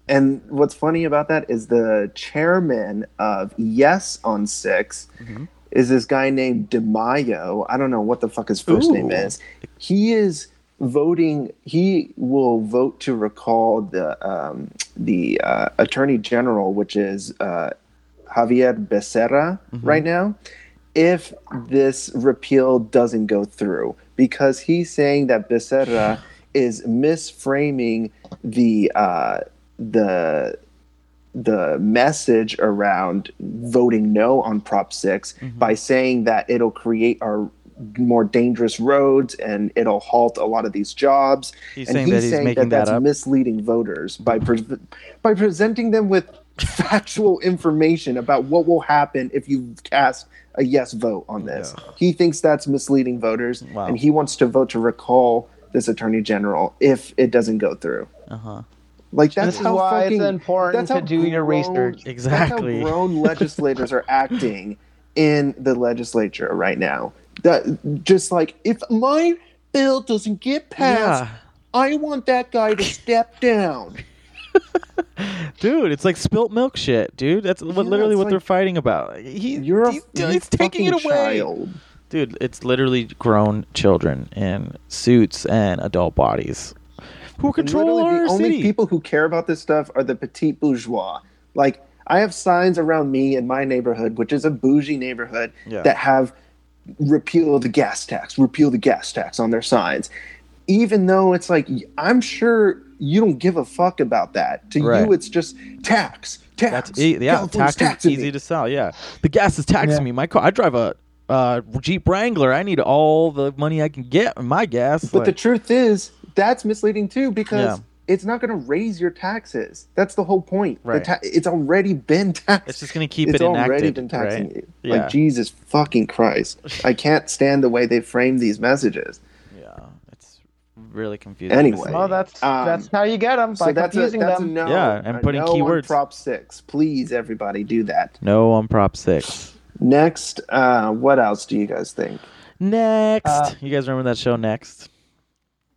and what's funny about that is the chairman of yes on 6 Mm-hmm. is this guy named DeMaio. I don't know what the fuck his first name is. He is voting. He will vote to recall the um, the uh, attorney general, which is uh, Xavier Becerra, Mm-hmm. right now. If this repeal doesn't go through, because he's saying that Becerra is misframing the uh, the the message around voting no on Prop 6 Mm-hmm. by saying that it'll create our more dangerous roads and it'll halt a lot of these jobs. He's and saying he's that he's saying making that that that's misleading voters by pre- by presenting them with factual information about what will happen if you cast a yes vote on this. Yeah. He thinks that's misleading voters, Wow. and he wants to vote to recall this attorney general if it doesn't go through. Uh huh. Like that's this is how why fucking it's important that's how to do your research. Exactly. That's how grown legislators are acting in the legislature right now. That just like if my bill doesn't get passed, Yeah. I want that guy to step down. Dude, it's like spilt milk shit, dude. That's what Yeah, literally what like- they're fighting about. He, You're a he's, he's taking it away. Child. Dude, it's literally grown children in suits and adult bodies who control literally, our the only people who care about this stuff are the petit bourgeois. Like I have signs around me in my neighborhood, which is a bougie neighborhood, Yeah. that have repeal the gas tax, repeal the gas tax on their signs. Even though it's like I'm sure you don't give a fuck about that. To Right. you, it's just tax, tax. That's e- yeah, California's tax is easy me. to sell. Yeah, the gas is taxing Yeah. me. My car. I drive a uh, Jeep Wrangler. I need all the money I can get in my gas. But the truth is, that's misleading too because Yeah. it's not going to raise your taxes. That's the whole point. The Right. ta- it's already been taxed. it's just gonna keep it's it already been taxing right? you. Yeah. Like Jesus fucking Christ! I can't stand the way they frame these messages. Yeah, it's really confusing. Anyway. misleading. Well, that's Um, that's how you get them by so that's a, that's them. a no. Yeah, and A putting no on keywords. Prop six, please, everybody, do that. no on Prop Six. Next, uh, what else do you guys think? Next, Uh, you guys remember that show Next?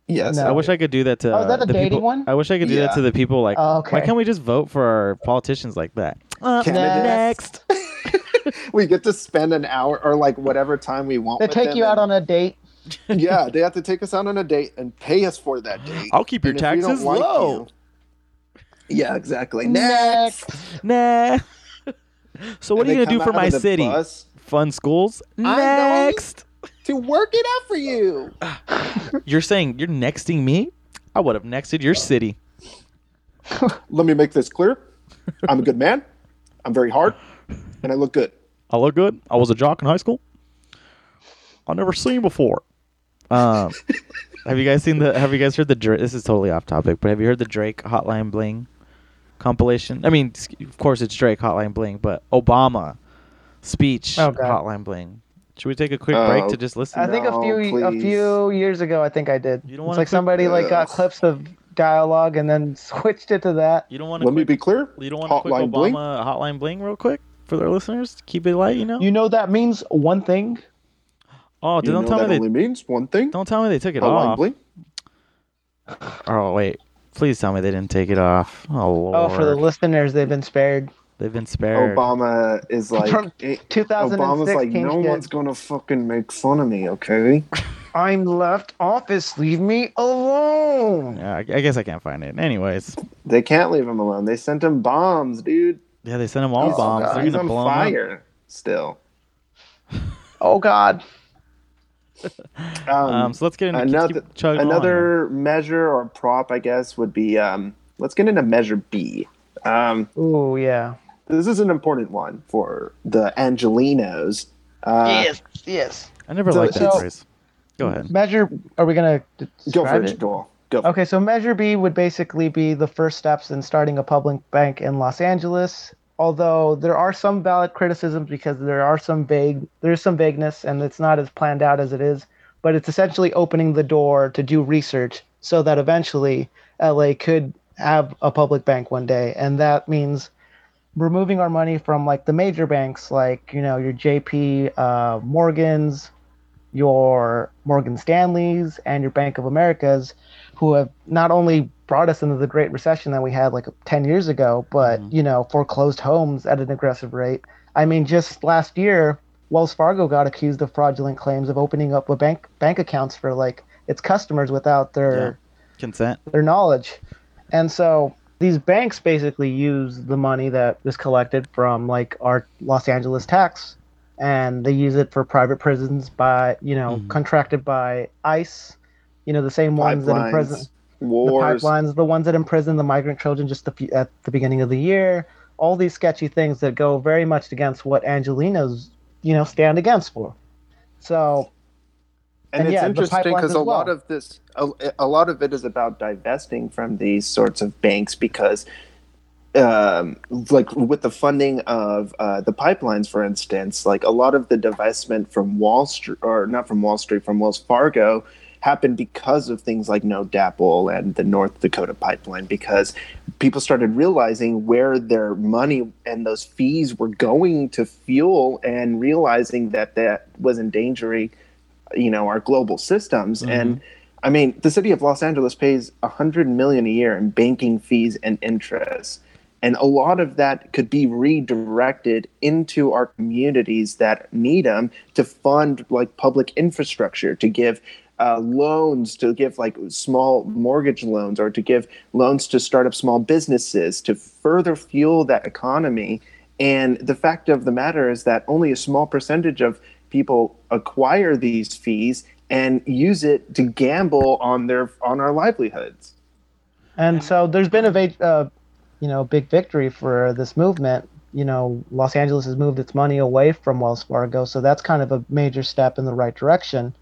Yes, No. I wish I could do that to. Oh, is that the dating people, one? I wish I could do that to the people. Like, Oh, okay. why can't we just vote for our politicians like that? Uh, Candidates. next. we get to spend an hour or like whatever time we want. They with take them you out and- on a date. yeah, they have to take us out on a date and pay us for that date. I'll keep your And if we don't taxes like low. you- yeah, exactly. Next. Next. Nah. so what And are you gonna do for my city? bus Fun schools. going- Next. to work it out for you. You're saying you're nexting me? I would have nexted your city. Let me make this clear. I'm a good man. I'm very hard, and I look good. I look good. I was a jock in high school. I've never seen before. Um, have you guys seen the? Have you guys heard the? Dra- This is totally off topic, but have you heard the Drake Hotline Bling compilation? I mean, of course it's Drake Hotline Bling, but Obama speech Oh, Hotline Bling. Should we take a quick break Oh. to just listen? I think a No, few a few years ago, I think I did. You don't it's wanna like click- somebody like got clips of dialogue and then switched it to that. you don't want to. Let me be clear. You don't want to quick Obama Bling? Hotline Bling real quick for their listeners. Keep it light, you know. You know that means one thing. Oh, You don't know tell me that they. only means one thing. Don't tell me they took it Hotline off. Oh wait, please tell me they didn't take it off. Oh lord. Oh, for the listeners, they've been spared. They've been spared. Obama is like. From it- 2006 Obama's like, no shit. one's gonna fucking make fun of me, okay? I'm left office. Leave me alone. Yeah, I, I guess I can't find it. Anyways, They can't leave him alone. They sent him bombs, dude. yeah, they sent him all He's- bombs. They're He's gonna on blow 'em up. fire still. Oh God. Um, Um, so let's get into let's another keep another measure or prop, I guess, would be um, let's get into measure B. Um, Ooh yeah. this is an important one for the Angelenos. Uh, yes. Yes. I never so liked that it's- phrase. Go ahead. Measure. Are we gonna Go for describe it, Joel. Go. For Okay, so Measure B would basically be the first steps in starting a public bank in Los Angeles. Although there are some valid criticisms because there are some vague, there's some vagueness, and it's not as planned out as it is. But it's essentially opening the door to do research so that eventually LA could have a public bank one day, and that means removing our money from like the major banks, like you know your JP uh, Morgans, your Morgan Stanleys, and your Bank of Americas, who have not only brought us into the Great Recession that we had like 10 years ago, but, Mhm. you know, foreclosed homes at an aggressive rate. I mean, just last year, Wells Fargo got accused of fraudulent claims of opening up a bank bank accounts for like its customers without their Consent. their knowledge. And so these banks basically use the money that is collected from like our Los Angeles tax and they use it for private prisons by, you know, Mhm. contracted by ICE, you know, the same ones that imprison Pipelines, the pipelines, the ones that imprison the migrant children just the, at the beginning of the year, all these sketchy things that go very much against what Angelenos, you know, stand against for. So And, And it's yeah, interesting because a lot of this, a, a lot of it is about divesting from these sorts of banks because um, like with the funding of uh, the pipelines, for instance, like a lot of the divestment from Wall Street, or not from Wall Street, from Wells Fargo, happened because of things like No DAPL and the North Dakota pipeline, because people started realizing where their money and those fees were going to fuel, and realizing that that was endangering, you know, our global systems mm-hmm. and. I mean, the city of Los Angeles pays a hundred million a year in banking fees and interest and a lot of that could be redirected into our communities that need them to fund like public infrastructure to give uh, loans to give like small mortgage loans or to give loans to start up small businesses to further fuel that economy and the fact of the matter is that only a small percentage of people acquire these fees and use it to gamble on their on our livelihoods And so there's been a va- uh, you know big victory for this movement. You know, Los Angeles has moved its money away from Wells Fargo, so that's kind of a major step in the right direction.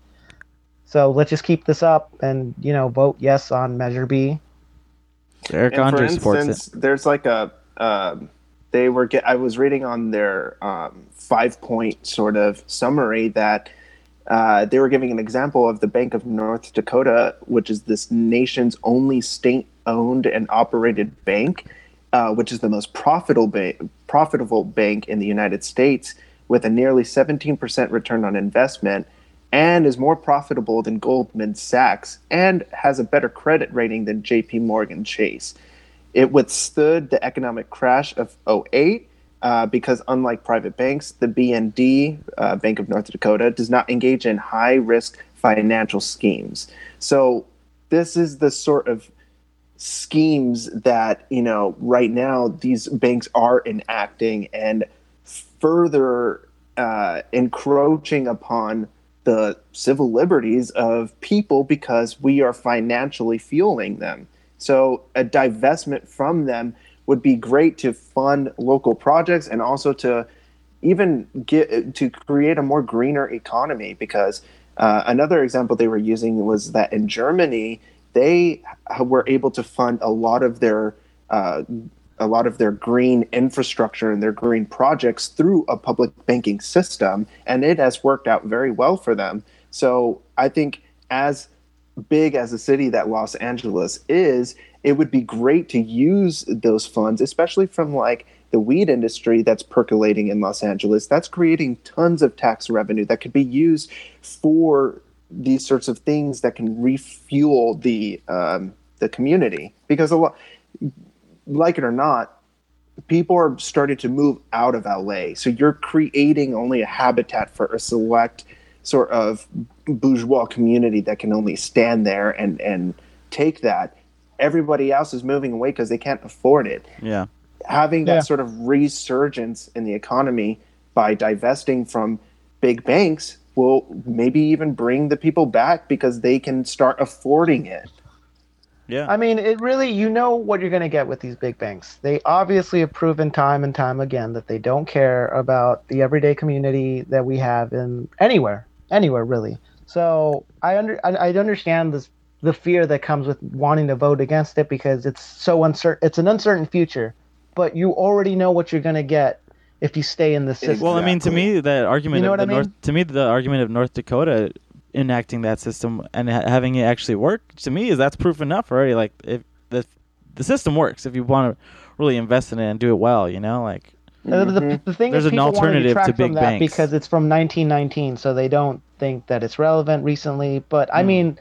So let's just keep this up and you know vote yes on Measure B. Eric and for Andre supports instance, it. there's like a um, they were get, I was reading on their um, five point sort of summary that uh, they were giving an example of the Bank of North Dakota, which is this nation's only state owned and operated bank, uh, which is the most profitable ba- profitable bank in the United States with a nearly 17% return on investment and is more profitable than Goldman Sachs and has a better credit rating than JP Morgan Chase. It withstood the economic crash of 08 uh, because, unlike private banks, the BND, uh, Bank of North Dakota, does not engage in high risk financial schemes. So, this is the sort of schemes that, you know, right now these banks are enacting and further uh, encroaching upon the civil liberties of people because we are financially fueling them. So a divestment from them would be great to fund local projects and also to even get to create a more greener economy because uh, another example they were using was that in Germany they were able to fund a lot of their uh, a lot of their green infrastructure and their green projects through a public banking system, and it has worked out very well for them. So I think as big as a city that Los Angeles is, it would be great to use those funds, especially from like the weed industry that's percolating in Los Angeles. That's creating tons of tax revenue that could be used for these sorts of things that can refuel the um, the community because a lot like it or not, people are starting to move out of LA. So you're creating only a habitat for a select sort of bourgeois community that can only stand there and and take that. Everybody else is moving away because they can't afford it. Yeah. Having that Yeah. sort of resurgence in the economy by divesting from big banks will maybe even bring the people back because they can start affording it. Yeah. I mean, it really, you know what you're going to get with these big banks. They obviously have proven time and time again that they don't care about the everyday community that we have in anywhere, anywhere really. So I under I, I understand this the fear that comes with wanting to vote against it because it's so uncertain. It's an uncertain future, but you already know what you're going to get if you stay in the system. Well, I mean, to me, that argument You know of what the I North, mean? to me, the argument of North Dakota enacting that system and ha- having it actually work, to me, is that's proof enough already. Like, if the the system works, if you want to really invest in it and do it well, you know, like, Uh, the, the thing There's is, an alternative to detract big banks. because it's from 1919, so they don't think that it's relevant recently. But Hmm. I mean,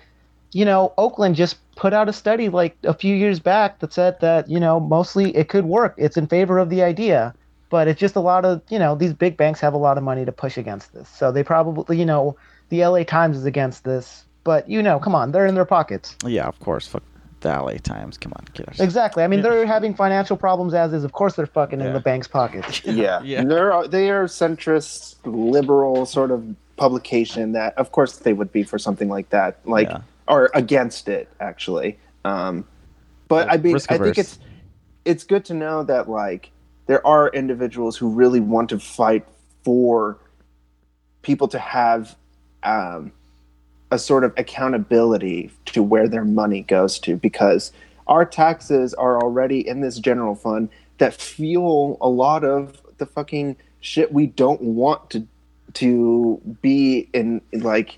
you know, Oakland just put out a study like a few years back that said that you know mostly it could work. It's in favor of the idea, but it's just a lot of you know these big banks have a lot of money to push against this, so they probably you know the LA Times is against this. But you know, come on, they're in their pockets. yeah, of course, fuck the LA Times. Come on, get us. Exactly. I mean, they're having financial problems as is. Of course, they're fucking in the bank's pockets. yeah, Yeah. They're they are centrist, liberal sort of publication that, of course, they would be for something like that, like Yeah. or against it actually. Um, but Yeah, I mean, risk I think it's it's good to know that like there are individuals who really want to fight for people to have um, a sort of accountability to where their money goes to because our taxes are already in this general fund that fuel a lot of the fucking shit we don't want to to be in like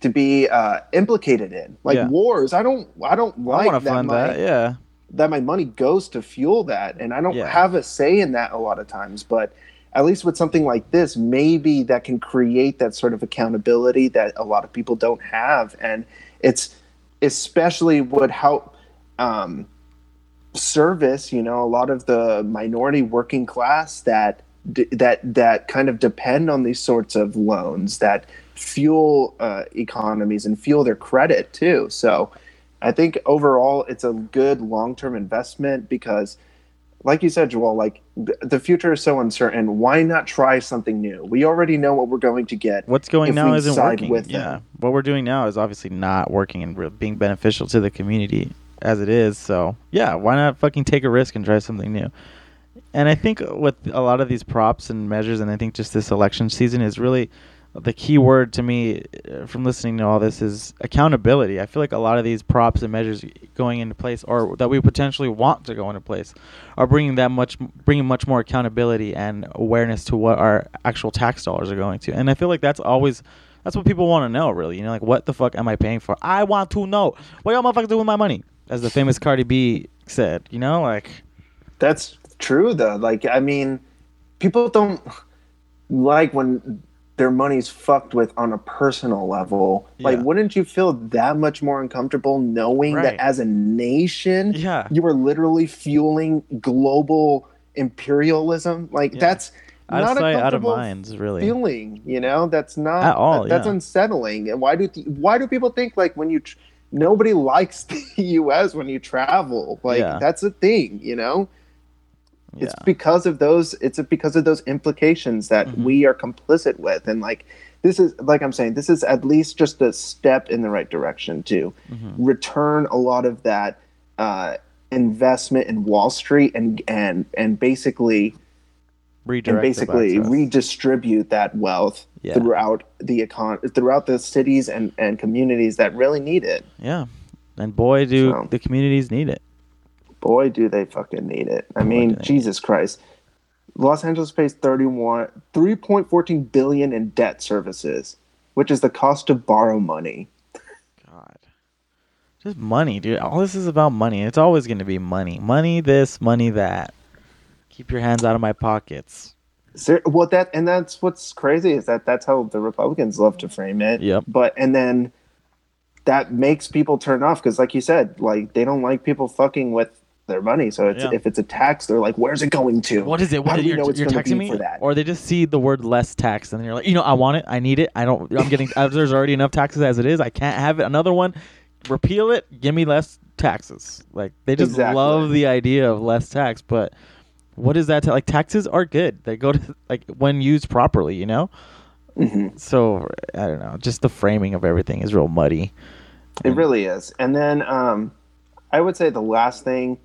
to be uh, implicated in like Yeah. wars i don't i don't like to that, fund my, that. Yeah. that my money goes to fuel that and i don't Yeah. have a say in that a lot of times but at least with something like this maybe that can create that sort of accountability that a lot of people don't have. And it's especially would help um, service you know a lot of the minority working class that that that kind of depend on these sorts of loans that fuel uh, economies and fuel their credit too. So i think overall it's a good long-term investment because like you said joel like th- the future is so uncertain why not try something new we already know what we're going to get What's going now isn't working. with yeah. them. What we're doing now is obviously not working and being beneficial to the community as it is. So, yeah, why not fucking take a risk and try something new? And I think with a lot of these props and measures, and I think just this election season is really the key word to me uh, from listening to all this is accountability. I feel like a lot of these props and measures going into place, or that we potentially want to go into place, are bringing that much, bringing much more accountability and awareness to what our actual tax dollars are going to. And I feel like that's always. That's what people want to know, really. You know, like what the fuck am I paying for? I want to know what y'all motherfuckers doing with my money, as the famous Cardi B said. You know, like That's true though. Like I mean, people don't like when their money's fucked with on a personal level. Like wouldn't you feel that much more uncomfortable knowing Right. that as a nation Yeah. you are literally fueling global imperialism? Like Yeah. that's out not of a out of comfortable minds, really. feeling, you know? That's not At all, that- that's yeah. unsettling. And why do why do people think like when you tr- nobody likes the US when you travel? Like Yeah. that's a thing, you know? It's because of those it's because of those implications that Mhm. we are complicit with and like this is like i'm saying this is at least just a step in the right direction to Mhm. return a lot of that uh, investment in wall street and and and basically Redirect and basically redistribute that wealth Yeah. throughout the econ throughout the cities and and communities that really need it Yeah. And boy, do So- the communities need it. Boy do they fucking need it i Boy, mean jesus christ los angeles pays 31 3.14 billion in debt services which is the cost to borrow money God. Just money, dude. All this is about money. It's always going to be money. Money this, money that. Keep your hands out of my pockets. Ser- well that and that's what's crazy is that that's how the republicans love to frame it Yep. but and then that makes people turn off because like you said like they don't like people fucking with their money so it's Yeah. if it's a tax they're like where's it going to What is it? How What do you're, know it's you're be me? for that? Or they just see the word less tax and you're like, you know, I want it. I need it. I don't, I'm getting, there's already enough taxes as it is. I can't have it. Another one, repeal it. Give me less taxes. Like they just Exactly. love the idea of less tax. But what is that? ta- like taxes are good. They go to, like, when used properly, you know? Mhm. So I don't know. Just the framing of everything is real muddy. It really is. And then um, I would say the last thing,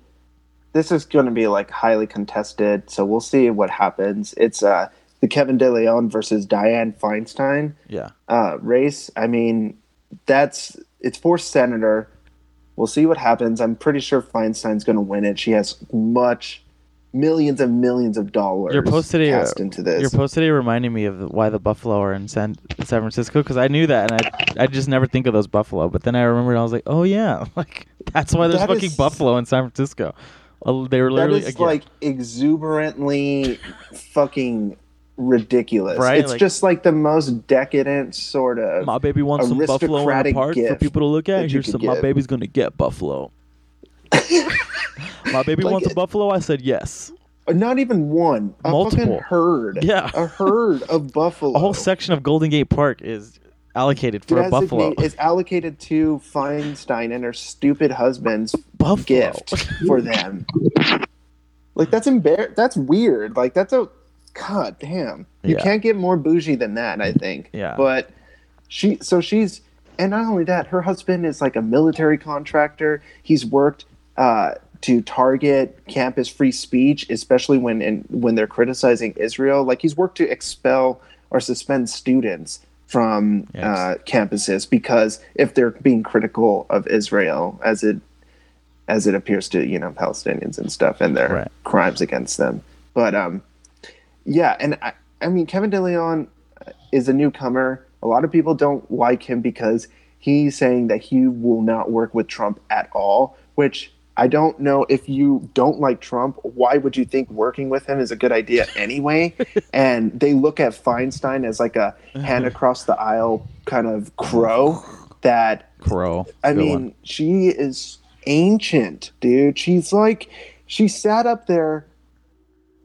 this is going to be like highly contested, so we'll see what happens. It's uh, the Kevin De Leon versus Diane Feinstein Yeah. uh, race. I mean, that's it's for senator. We'll see what happens. I'm pretty sure Feinstein's going to win it. She has much millions and millions of dollars Your post today, cast into this. Your post today reminded me of why the buffalo are in San, San Francisco because I knew that and I I just never think of those buffalo. But then I remembered I was like, oh yeah, like that's why there's That fucking is- buffalo in San Francisco. They were that literally is again, like exuberantly fucking ridiculous. Right? It's Like- just like the most decadent sort of. my baby wants some buffalo in the park for people to look at. Here's some. My baby's gonna get buffalo. my baby Like wants a buffalo. I said yes. Uh, not even one. A Multiple. fucking herd. Yeah. A herd of buffalo. A whole section of Golden Gate Park is allocated for a buffalo. Is allocated to Feinstein and her stupid husband's Buffalo. gift for them. like that's embar- That's weird. Like that's a god damn. You Yeah. can't get more bougie than that. I think. Yeah. But she. So she's. And not only that, her husband is like a military contractor. He's worked uh, to target campus free speech, especially when in, when they're criticizing Israel. Like he's worked to expel or suspend students from uh, campuses because if they're being critical of Israel, as it as it appears to you know Palestinians and stuff and their Right. crimes against them. But um, yeah, and I, I mean Kevin DeLeon is a newcomer. A lot of people don't like him because he's saying that he will not work with Trump at all, which I don't know if you don't like Trump, why would you think working with him is a good idea anyway? and they look at Feinstein as like a hand across the aisle kind of crow that Crow. I Good mean, one. she is ancient, dude. She's like, she sat up there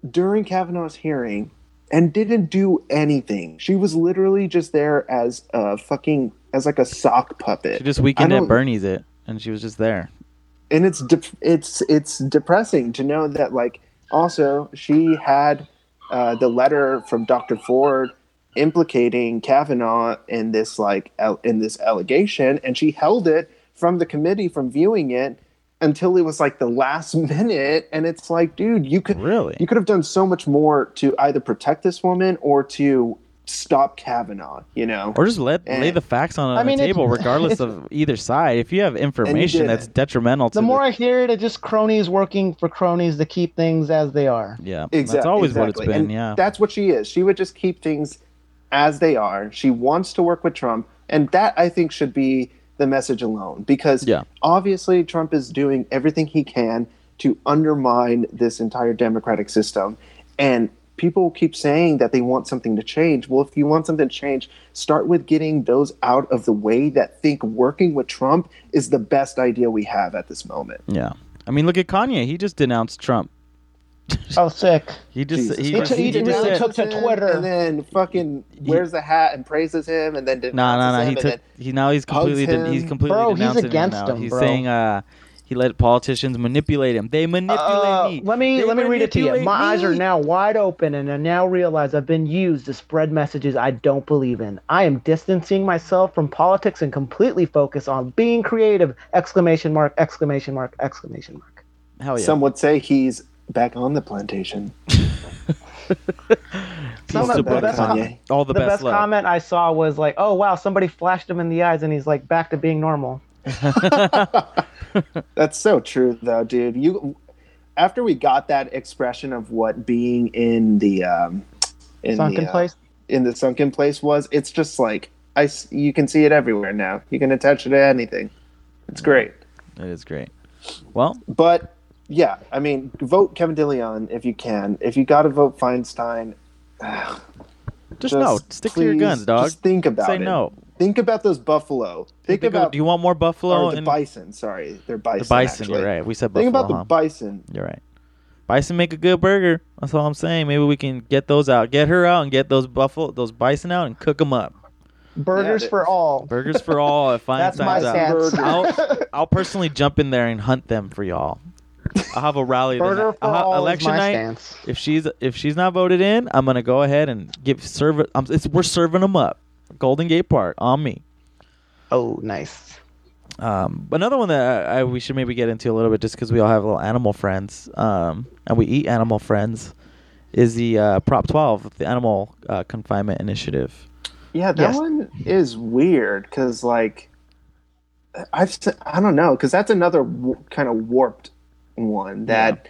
during Kavanaugh's hearing and didn't do anything. She was literally just there as a fucking, as like a sock puppet. she just weekend I at Bernie's it, and she was just there. And it's de- it's it's depressing to know that like also she had uh, the letter from Dr. Ford implicating Kavanaugh in this like al- in this allegation, and she held it from the committee from viewing it until it was like the last minute, and it's like, dude, you could Really? you could have done so much more to either protect this woman or to stop Kavanaugh, you know. Or just let lay the facts on, I the mean, it's- table, regardless of either side. If you have information didn't. that's detrimental to The more I hear it, it's just cronies working for cronies to keep things as they are. yeah, Exactly. that's always what it's exactly. been. And yeah, That's what she is. She would just keep things as they are. She wants to work with Trump. And that I think should be the message alone. Because Yeah. obviously Trump is doing everything he can to undermine this entire democratic system. And people keep saying that they want something to change. Well, if you want something to change, start with getting those out of the way that think working with Trump is the best idea we have at this moment. yeah. I mean, look at Kanye. He just denounced Trump. Oh, sick. He just Jesus he, Christ. took- he he just really said, took to Twitter. and then fucking wears the hat and praises him and then No, no, denounces no. him He took. He now he's completely. Den- he's completely Bro, he's against him now. him, He's saying, uh, he let politicians manipulate him. They manipulate Uh, me. let me They let me read it to you. manipulate My eyes are now wide open, and I now realize I've been used to spread messages I don't believe in. I am distancing myself from politics and completely focus on being creative! Exclamation mark! Exclamation mark! Exclamation mark! Hell yeah. Some would say he's back on the plantation. Peace Some of the best Kanye. All the, The, best, best, comment I saw was like, "Oh wow, somebody flashed him in the eyes, and he's like back to being normal." That's so true, though, dude. You after we got that expression of what being in the um, in Sunken the, uh, place. in the sunken place was, it's just like I. You can see it everywhere now. You can attach it to anything. It's great. It is great. Well, But yeah, I mean, vote Kevin DeLeon if you can. If you got to vote Feinstein, just, no. Stick to your guns, dog. Just think about Say it. Say no. Think about those buffalo. Think Think about do you want more buffalo? or the and- bison. Sorry, they're bison. the bison. actually. You're right. We said buffalo. Think about the bison. You're right. Bison make a good burger. That's all I'm saying. Maybe we can get those out. Get her out and get those buffalo, those bison out and cook them up. Burgers Yeah, for all. Burgers for all. If That's my Feinstein's out. stance. I'll, I'll personally jump in there and hunt them for y'all. I'll have a rally. the Burger night- for I'll all election is my night. stance. If she's if she's not voted in, I'm gonna go ahead and give serve it. Um, it's, we're serving them up. Golden Gate Park on me. Oh, nice. Um, another one that I, I, we should maybe get into a little bit, just because we all have little animal friends, um, and we eat animal friends, is the uh, Prop 12, the Animal uh, Confinement Initiative. Yeah, that Yes. one is weird because, like, I've s- I don't know because that's another w- kind of warped one that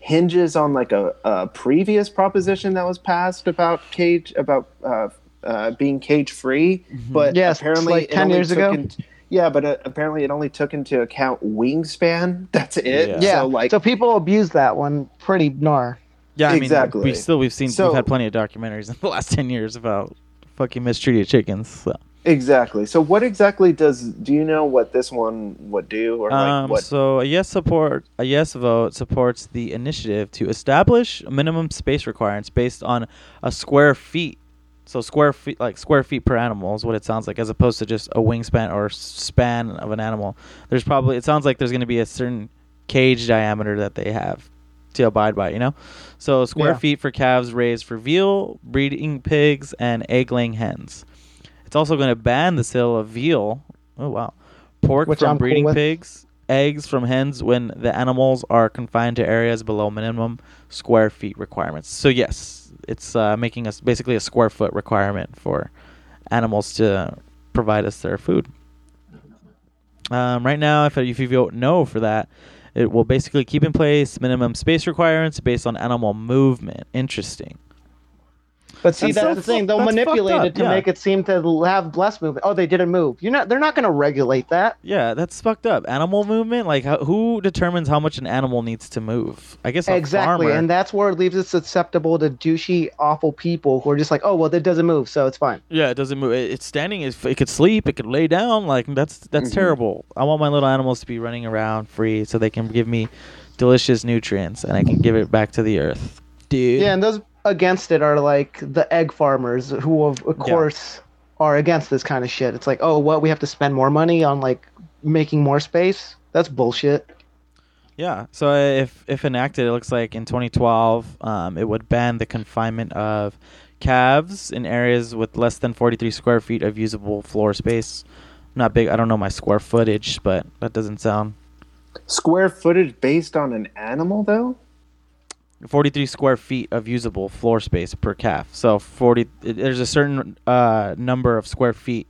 hinges on like a, a previous proposition that was passed about cage about uh, uh, being cage free, but Yes, apparently like 10 years ago. in- yeah, but uh, apparently it only took into account wingspan. That's it. Yeah. Yeah. So like, so people abuse that one pretty gnar. Yeah, I mean, Exactly. we still we've seen So- we've had plenty of documentaries in the last ten years about fucking mistreated chickens. So. exactly. So what exactly does do you know what this one would do or like Um, what? so a yes support a yes vote supports the initiative to establish minimum space requirements based on a square feet. So square feet like square feet per animal is what it sounds like, as opposed to just a wingspan or span of an animal. There's probably it sounds like there's going to be a certain cage diameter that they have to abide by. You know, so square Yeah. feet for calves raised for veal, breeding pigs, and egg-laying hens. It's also going to ban the sale of veal. Oh wow, pork Which from I'm cool breeding with. pigs, eggs from hens when the animals are confined to areas below minimum square feet requirements. So yes, it's uh, making us basically a square foot requirement for animals to provide us their food. Um, right now, if if you vote no for that, it will basically keep in place minimum space requirements based on animal movement. Interesting. But see, That's that's, so the thing. They'll manipulate it to yeah. make it seem to have less movement. Oh, they didn't move. You're not. They're not going to regulate that. Yeah, that's fucked up. Animal movement, like how, who determines how much an animal needs to move? I guess a exactly, farmer. and that's where it leaves it susceptible to douchey, awful people who are just like, oh well, that doesn't move, so it's fine. Yeah, it doesn't move. It- It's standing. It, it could sleep. It could lay down. Like that's that's Mhm. terrible. I want my little animals to be running around free, so they can give me delicious nutrients, and I can give it back to the earth, dude. Yeah, and those against it are like the egg farmers who, of, of Yeah. course, are against this kind of shit. It's like, oh, what? We have to spend more money on like making more space. That's bullshit. Yeah. So if if enacted, it looks like in 2012, um, it would ban the confinement of calves in areas with less than 43 square feet of usable floor space. Not big. I don't know my square footage, but that doesn't sound Square footage based on an animal, though. 43 square feet of usable floor space per calf. So 40 there's a certain uh, number of square feet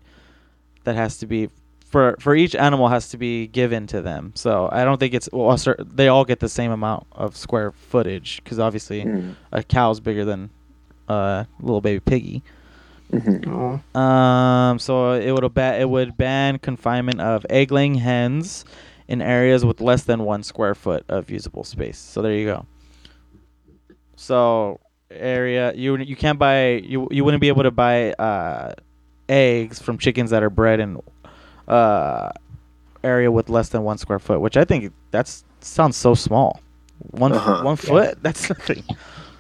that has to be for for each animal has to be given to them. So I don't think it's well, a they all get the same amount of square footage because obviously Hmm. a cow's bigger than a little baby piggy. Mhm. Oh. Um, so it would ba- it would ban confinement of egg-laying hens in areas with less than one square foot of usable space. So there you go. So area you you can't buy you you wouldn't be able to buy uh, eggs from chickens that are bred in uh, area with less than one square foot, which I think that's sounds so small. One Uh-huh. one foot that's nothing.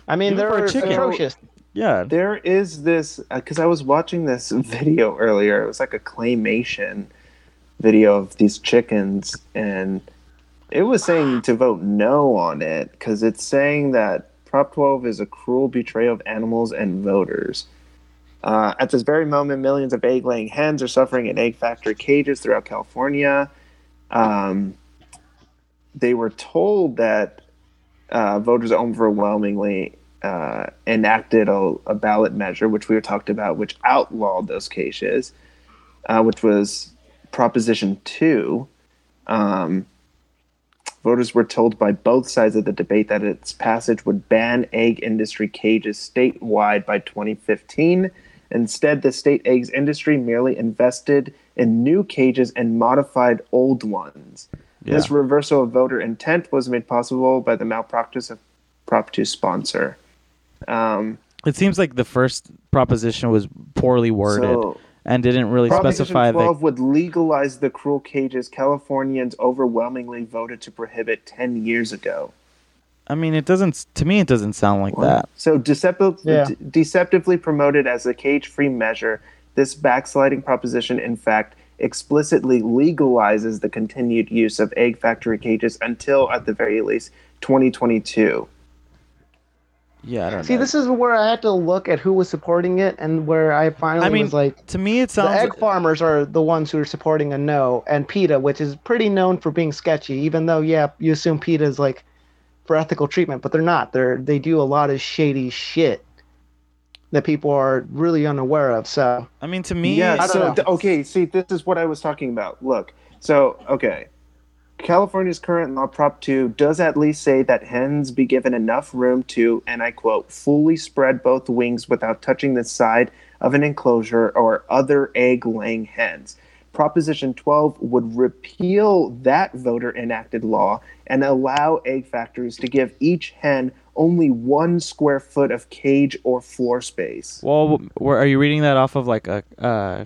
I mean, Even for they're chicken. atrocious. Yeah. There is this because I was watching this video earlier. It was like a claymation video of these chickens, and it was saying to vote no on it because it's saying that Prop 12 is a cruel betrayal of animals and voters. Uh, at this very moment, millions of egg-laying hens are suffering in egg factory cages throughout California. Um, they were told that uh, voters overwhelmingly uh, enacted a, a ballot measure, which we were talked about, which outlawed those cages, uh, which was Proposition 2. Um, voters were told by both sides of the debate that its passage would ban egg industry cages statewide by 2015. Instead, the state eggs industry merely invested in new cages and modified old ones. This reversal of voter intent was made possible by the malpractice of Prop 2 sponsor. Um, It seems like the first proposition was poorly worded so and didn't really Proposition specify 12 the would legalize the cruel cages Californians overwhelmingly voted to prohibit 10 years ago. I mean, it doesn't to me it doesn't sound like that. So deceptive, Yeah. de- deceptively promoted as a cage-free measure, this backsliding proposition, in fact, explicitly legalizes the continued use of egg factory cages until, at the very least, 2022. Yeah, I don't See, know. this is where I had to look at who was supporting it, and where I finally I mean, was like, to me it sounds the sounds egg farmers are the ones who are supporting a no, and PETA, which is pretty known for being sketchy. Even though, yeah, you assume PETA is like for ethical treatment, but they're not. They're they do a lot of shady shit that people are really unaware of. So I mean, to me, yeah. I don't So know. th- okay, see, this is what I was talking about. Look, so okay, California's current law, Prop Two, does at least say that hens be given enough room to, and I quote, fully spread both wings without touching the side of an enclosure or other egg-laying hens. Proposition 12 would repeal that voter enacted law and allow egg factories to give each hen only one square foot of cage or floor space. well, are you reading that off of like a uh,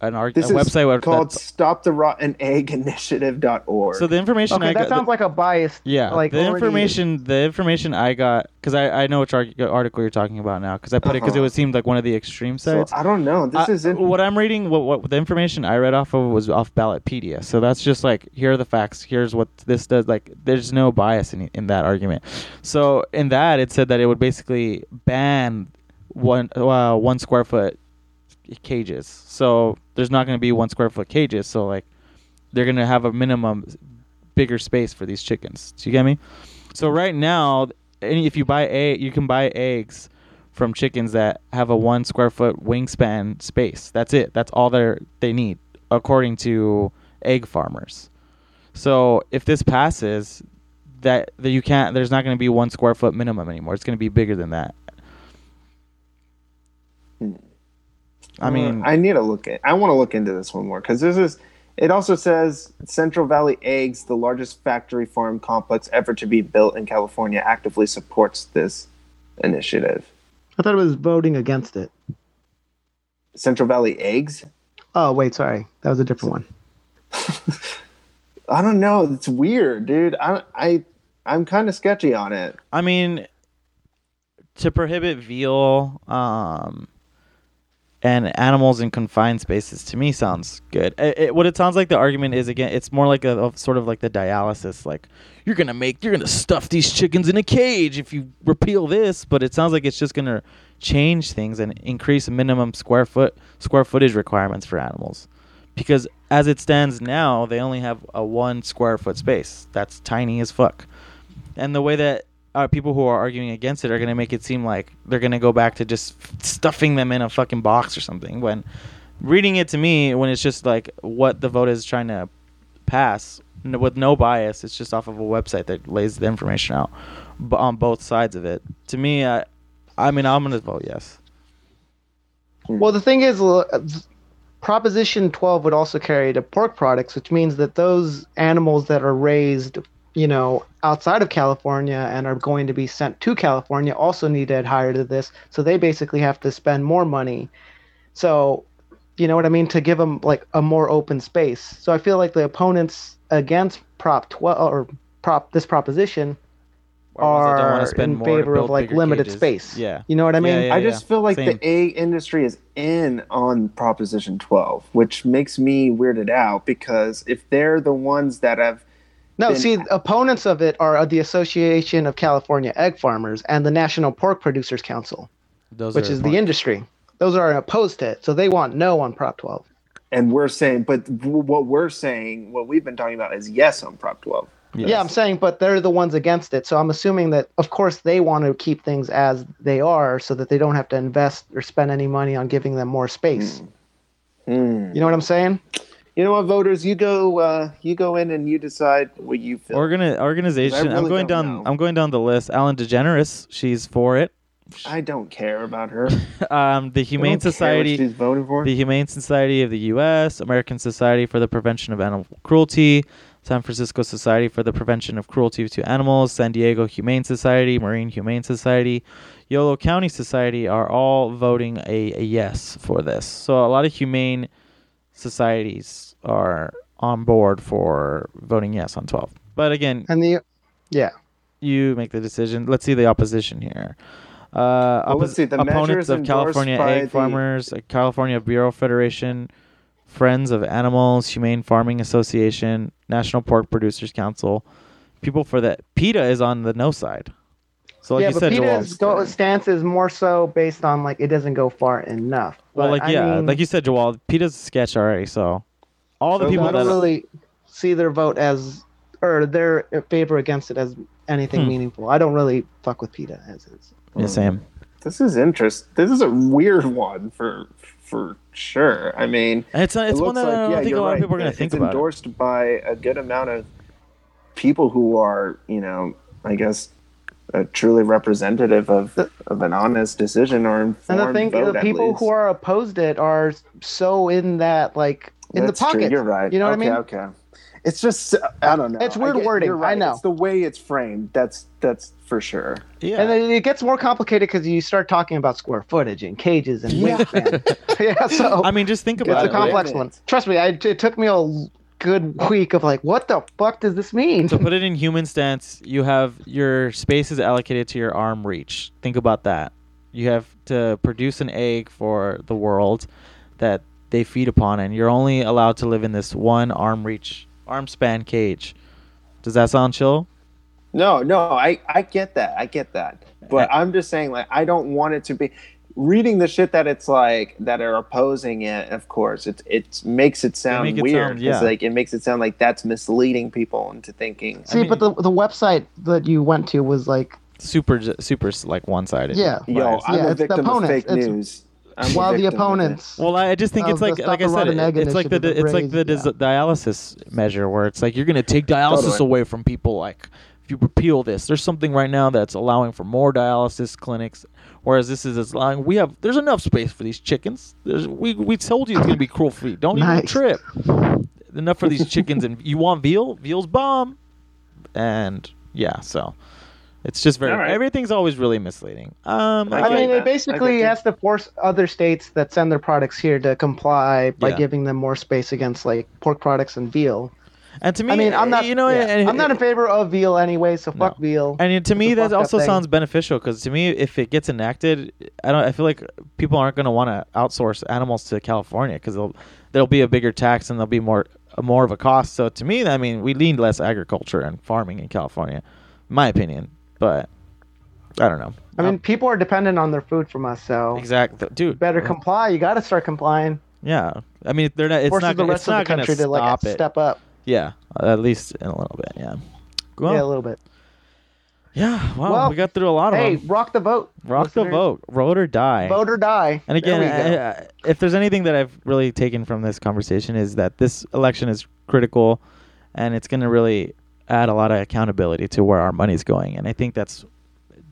an arg- This a is website where called that's- stoptherottenegginitiative.org. So the information okay, I that got, sounds like a biased. yeah, like the already- information the information I got because I I know which arg- article you're talking about now because I put it because it Uh-huh. would seem like one of the extreme so sites. I don't know. This I- isn't. what I'm reading. What, what the information I read off of was off Ballotpedia. So that's just like here are the facts. Here's what this does. Like there's no bias in in that argument. So in that it said that it would basically ban one uh, one square foot cages. So there's not going to be one square foot cages. So like they're going to have a minimum bigger space for these chickens. Do you get me? So right now, any if you buy egg, you can buy eggs from chickens that have a one square foot wingspan space. That's it. That's all they they need according to egg farmers. So if this passes, that that you can't. There's not going to be one square foot minimum anymore. It's going to be bigger than that. I mean, I need to look at. I want to look into this one more because this is. It also says Central Valley Eggs, the largest factory farm complex ever to be built in California, actively supports this initiative. I thought it was voting against it. Central Valley Eggs. Oh wait, sorry, that was a different one. I don't know. It's weird, dude. I I I'm kind of sketchy on it. I mean, to prohibit veal um, and animals in confined spaces to me sounds good. It, it- what it sounds like the argument is again, it's more like a, of sort of like the dialysis. Like you're gonna make, you're gonna stuff these chickens in a cage if you repeal this. But it sounds like it's just gonna change things and increase minimum square foot square footage requirements for animals. Because as it stands now, they only have a one square foot space. That's tiny as fuck and the way that uh, people who are arguing against it are going to make it seem like they're going to go back to just stuffing them in a fucking box or something when reading it to me when it's just like what the vote is trying to pass n- with no bias it's just off of a website that lays the information out b- on both sides of it. To me i i mean i'm going to vote yes. Well, the thing is, l- Proposition 12 would also carry to pork products, which means that those animals that are raised, you know, outside of California and are going to be sent to California also need to adhere to this. So they basically have to spend more money. So, you know what I mean? To give them like a more open space. So I feel like the opponents against Prop 12 or Prop this proposition Or don't wanna are spend in favor of like limited cages. space. Yeah. You know what I mean? Yeah, I just feel like same. the A industry is in on Proposition 12, which makes me weirded out because if they're the ones that have No, been- see, opponents of it are the Association of California Egg Farmers and the National Pork Producers Council, Those which are is the industry. Those are opposed to it, so they want no on Prop 12. and we're saying, but what we're saying, what we've been talking about is yes on Prop 12. Yes. Yeah, I'm saying, but they're the ones against it, so I'm assuming that, of course, they want to keep things as they are, so that they don't have to invest or spend any money on giving them more space. Hmm. You know what I'm saying? You know what, voters, you go, uh, you go in and you decide what you feel. Organi- organization. I'm going down. know. I'm going down the list. Ellen DeGeneres. She's for it. I don't care about her. Um, the Humane don't care what Society. she's voting for. the Humane Society of the U.S., American Society for the Prevention of Animal Cruelty, San Francisco Society for the Prevention of Cruelty to Animals, San Diego Humane Society, Marin Humane Society, Yolo County Society are all voting a, a yes for this. So a lot of humane societies are on board for voting yes on 12. But again, And the, yeah. you make the decision. Let's see the opposition here. Uh, Well, oppos- see, the opponents of California Egg the- Farmers, uh, California Bureau Federation, Friends of Animals, Humane Farming Association, National Pork Producers Council. People for that. PETA is on the no side. So like yeah, you but said, Joel. Stance is more so based on, like, it doesn't go far enough. Well, But, like I yeah, mean, like you said, Joel. PETA's sketch already. So all the So people I that don't really see their vote as or their favor against it as anything Hmm. meaningful. I don't really fuck with PETA as is. yeah, same. This is interest. This is a weird one for for sure. I mean, it's not, it's it one looks that I don't yeah, think a lot right. of people are going to think it's about. it. endorsed by a good amount of people who are, you know, I guess, uh, truly representative of of an honest decision or informed And informed the thing, vote. the people least. who are opposed it are so in that like in That's the true. pocket. You're right. You know okay, what I mean? Okay. It's just I don't know. It's weird I get- wording, You're I right. know. It's the way it's framed. That's that's for sure. Yeah. And then it gets more complicated because you start talking about square footage and cages and Yeah. wingspan. yeah, so I mean, just think about it. it's a complex Limit. one. Trust me, I, it took me a good week of like, what the fuck does this mean? to put it in human stance, you have your space is allocated to your arm reach. Think about that. You have to produce an egg for the world that they feed upon, and you're only allowed to live in this one arm reach, arm span cage. Does that sound chill? No, no, I I get that. I get that. But I'm just saying like I don't want it to be reading the shit that it's like that are opposing it, of course. It it makes it sound make it weird. sound- yeah. It's like it makes it sound like that's misleading people into thinking See, mean- but the the website that you went to was like, Super, super, like one sided. Yeah. Yo, I'm Yeah, a the victim of opponents. fake It's- news. I'm a while the opponents. Well, I I just think it's like like I said, it- it's like the initiative it's like the raised- dis- dialysis measure where it's like you're gonna take dialysis Totally. away from people. Like if you repeal this, there's something right now that's allowing for more dialysis clinics, whereas this is allowing. We have there's enough space for these chickens. There's we we told you it's gonna be cruel free. Don't even trip. Enough for these chickens and you want veal? Veal's bomb. And yeah, so. It's just very All right. everything's always really misleading. Um, I I mean, that. It basically has to force other states that send their products here to comply by Yeah. giving them more space against like pork products and veal. And to me, I mean, I'm not. You know, yeah, and- I'm not in favor of veal anyway, so fuck veal. And to me, that also sounds beneficial because to me, if it gets enacted, I don't. I feel like people aren't going to want to outsource animals to California because there'll there'll be a bigger tax and there'll be more more of a cost. So to me, I mean, we lean less agriculture and farming in California, in my opinion. But I don't know. I mean, people are dependent on their food from us, so exactly, dude. better comply. You got to start complying. Yeah, I mean, they're not. It's Forces not. the rest It's of the not going country to to like stop it. step up. Yeah, at least in a little bit. Yeah. Well, yeah, a little bit. yeah. Wow, Well, we got through a lot of Hey, them. rock the vote. Rock the vote, vote or die. Vote or die. And again, There. I- I- if there's anything that I've really taken from this conversation is that this election is critical, and it's going to really add a lot of accountability to where our money's going. And I think that's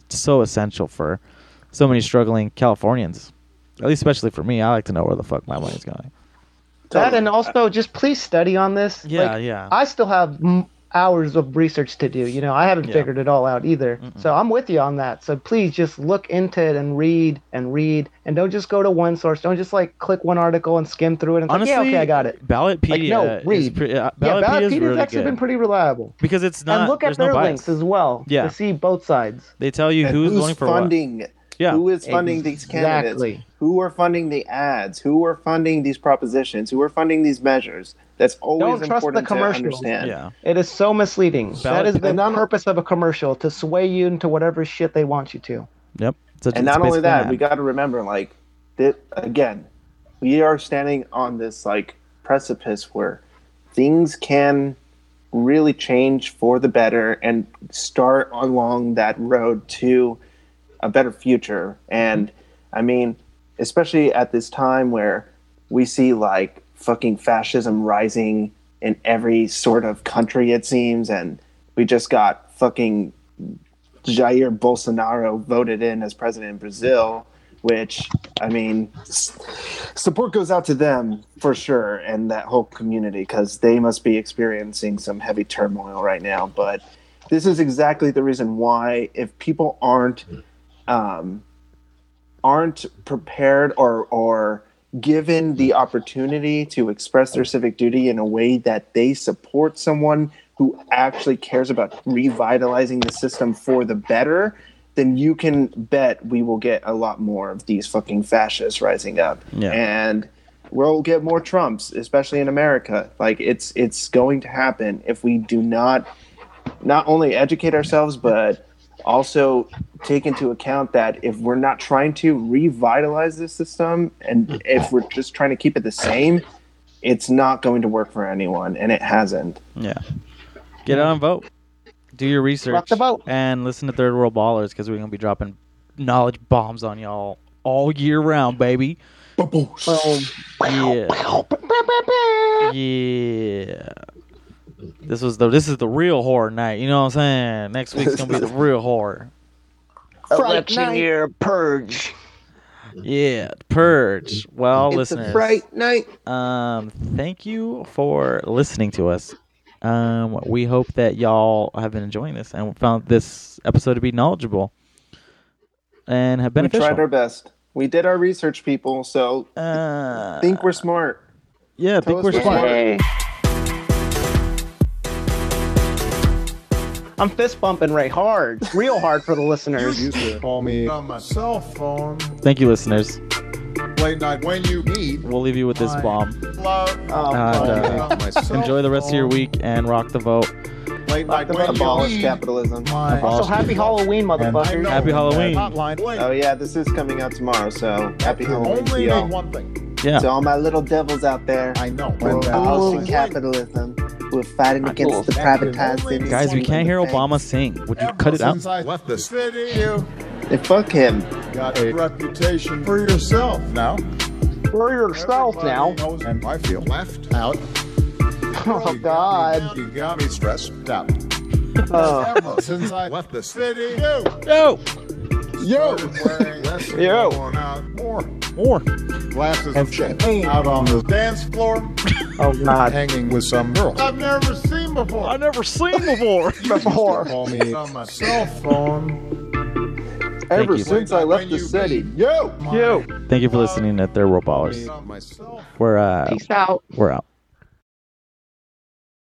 so essential for so many struggling Californians, at least especially for me. I like to know where the fuck my money's going. That and also just please study on this. Yeah, Like, yeah. I still have m- hours of research to do. You know, I haven't Yeah. figured it all out either. Mm-mm. So I'm with you on that. So please just look into it and read and read, and don't just go to one source. Don't just like click one article and skim through it and Honestly, think, yeah, okay, I got it. Ballotpedia Like, no, is read. pre- uh, yeah, Ballotpedia is Ballotpedia's really actually good been pretty reliable. because it's not. and look at there's no their links as well Yeah. to see both sides. They tell you And who's, who's voting for what. funding Yeah, who is funding these candidates Exactly. Who are funding the ads who are funding these propositions who are funding these measures that's always Don't trust the important to commercials. understand yeah. It is so misleading. Ballot- that is the and not- purpose of a commercial to sway you into whatever shit they want you to. Yep. It's a- and not only that an we got to remember like that again we are standing on this like precipice where things can really change for the better and start along that road to a better future and i mean especially at this time where we see like fucking fascism rising in every sort of country it seems and we just got fucking Jair Bolsonaro voted in as president in Brazil, which I mean, support goes out to them for sure and that whole community because they must be experiencing some heavy turmoil right now. But this is exactly the reason why, if people aren't um, aren't prepared or or given the opportunity to express their civic duty in a way that they support someone who actually cares about revitalizing the system for the better, then you can bet we will get a lot more of these fucking fascists rising up. Yeah. And we'll get more Trumps, especially in America. Like it's it's going to happen if we do not not only educate ourselves but also take into account that if we're not trying to revitalize the system and if we're just trying to keep it the same, it's not going to work for anyone and it hasn't. Yeah. Get out and vote. Do your research. The vote. And listen to Third World Ballers because we're going to be dropping knowledge bombs on y'all all year round, baby. Boom. Yeah. Yeah. This was the this is the real horror night. You know what I'm saying? Next week's gonna be the real horror. Election year purge. Yeah, purge. Well, it's listeners, a bright night. um, thank you for listening to us. Um, we hope that y'all have been enjoying this and found this episode to be knowledgeable and have been. We beneficial. tried our best. We did our research, people, so uh, think we're smart. yeah, tell think us we're what's smart. I'm fist bumping right hard, real hard for the listeners. used to call me on my cell phone Thank you, listeners. late night when you need We'll leave you with this bomb. love. Oh, And, uh, me on my cell Enjoy the rest of your week and rock the vote. Late night when you Abolish need capitalism. my also, happy Halloween, And I motherfuckers. know Happy Halloween. Hotline. Oh yeah, this is coming out tomorrow, so happy Halloween to only y'all. one thing. Yeah. To all my little devils out there. I know. We're When that capitalism. We're fighting against the That can privatizing. Guys, we can't hear. Obama sing. Would you Ever cut it out? since I left the city, you And fuck him. Got a reputation for yourself now. For yourself now. Knows And I feel left out. Oh, You got God. me- You got me stressed out. Oh. Ever since I left the city, you Yo, Yo. started wearing less and Yo. more. More. Glasses of champagne out on the dance floor, Oh God. hanging with some girl I've never seen before. I've never seen before. Before. Call me on my cell phone. Ever you. since I left the city. Yo! You. Thank you for listening to Third World Ballers. On my cell We're uh, Peace out. we're out.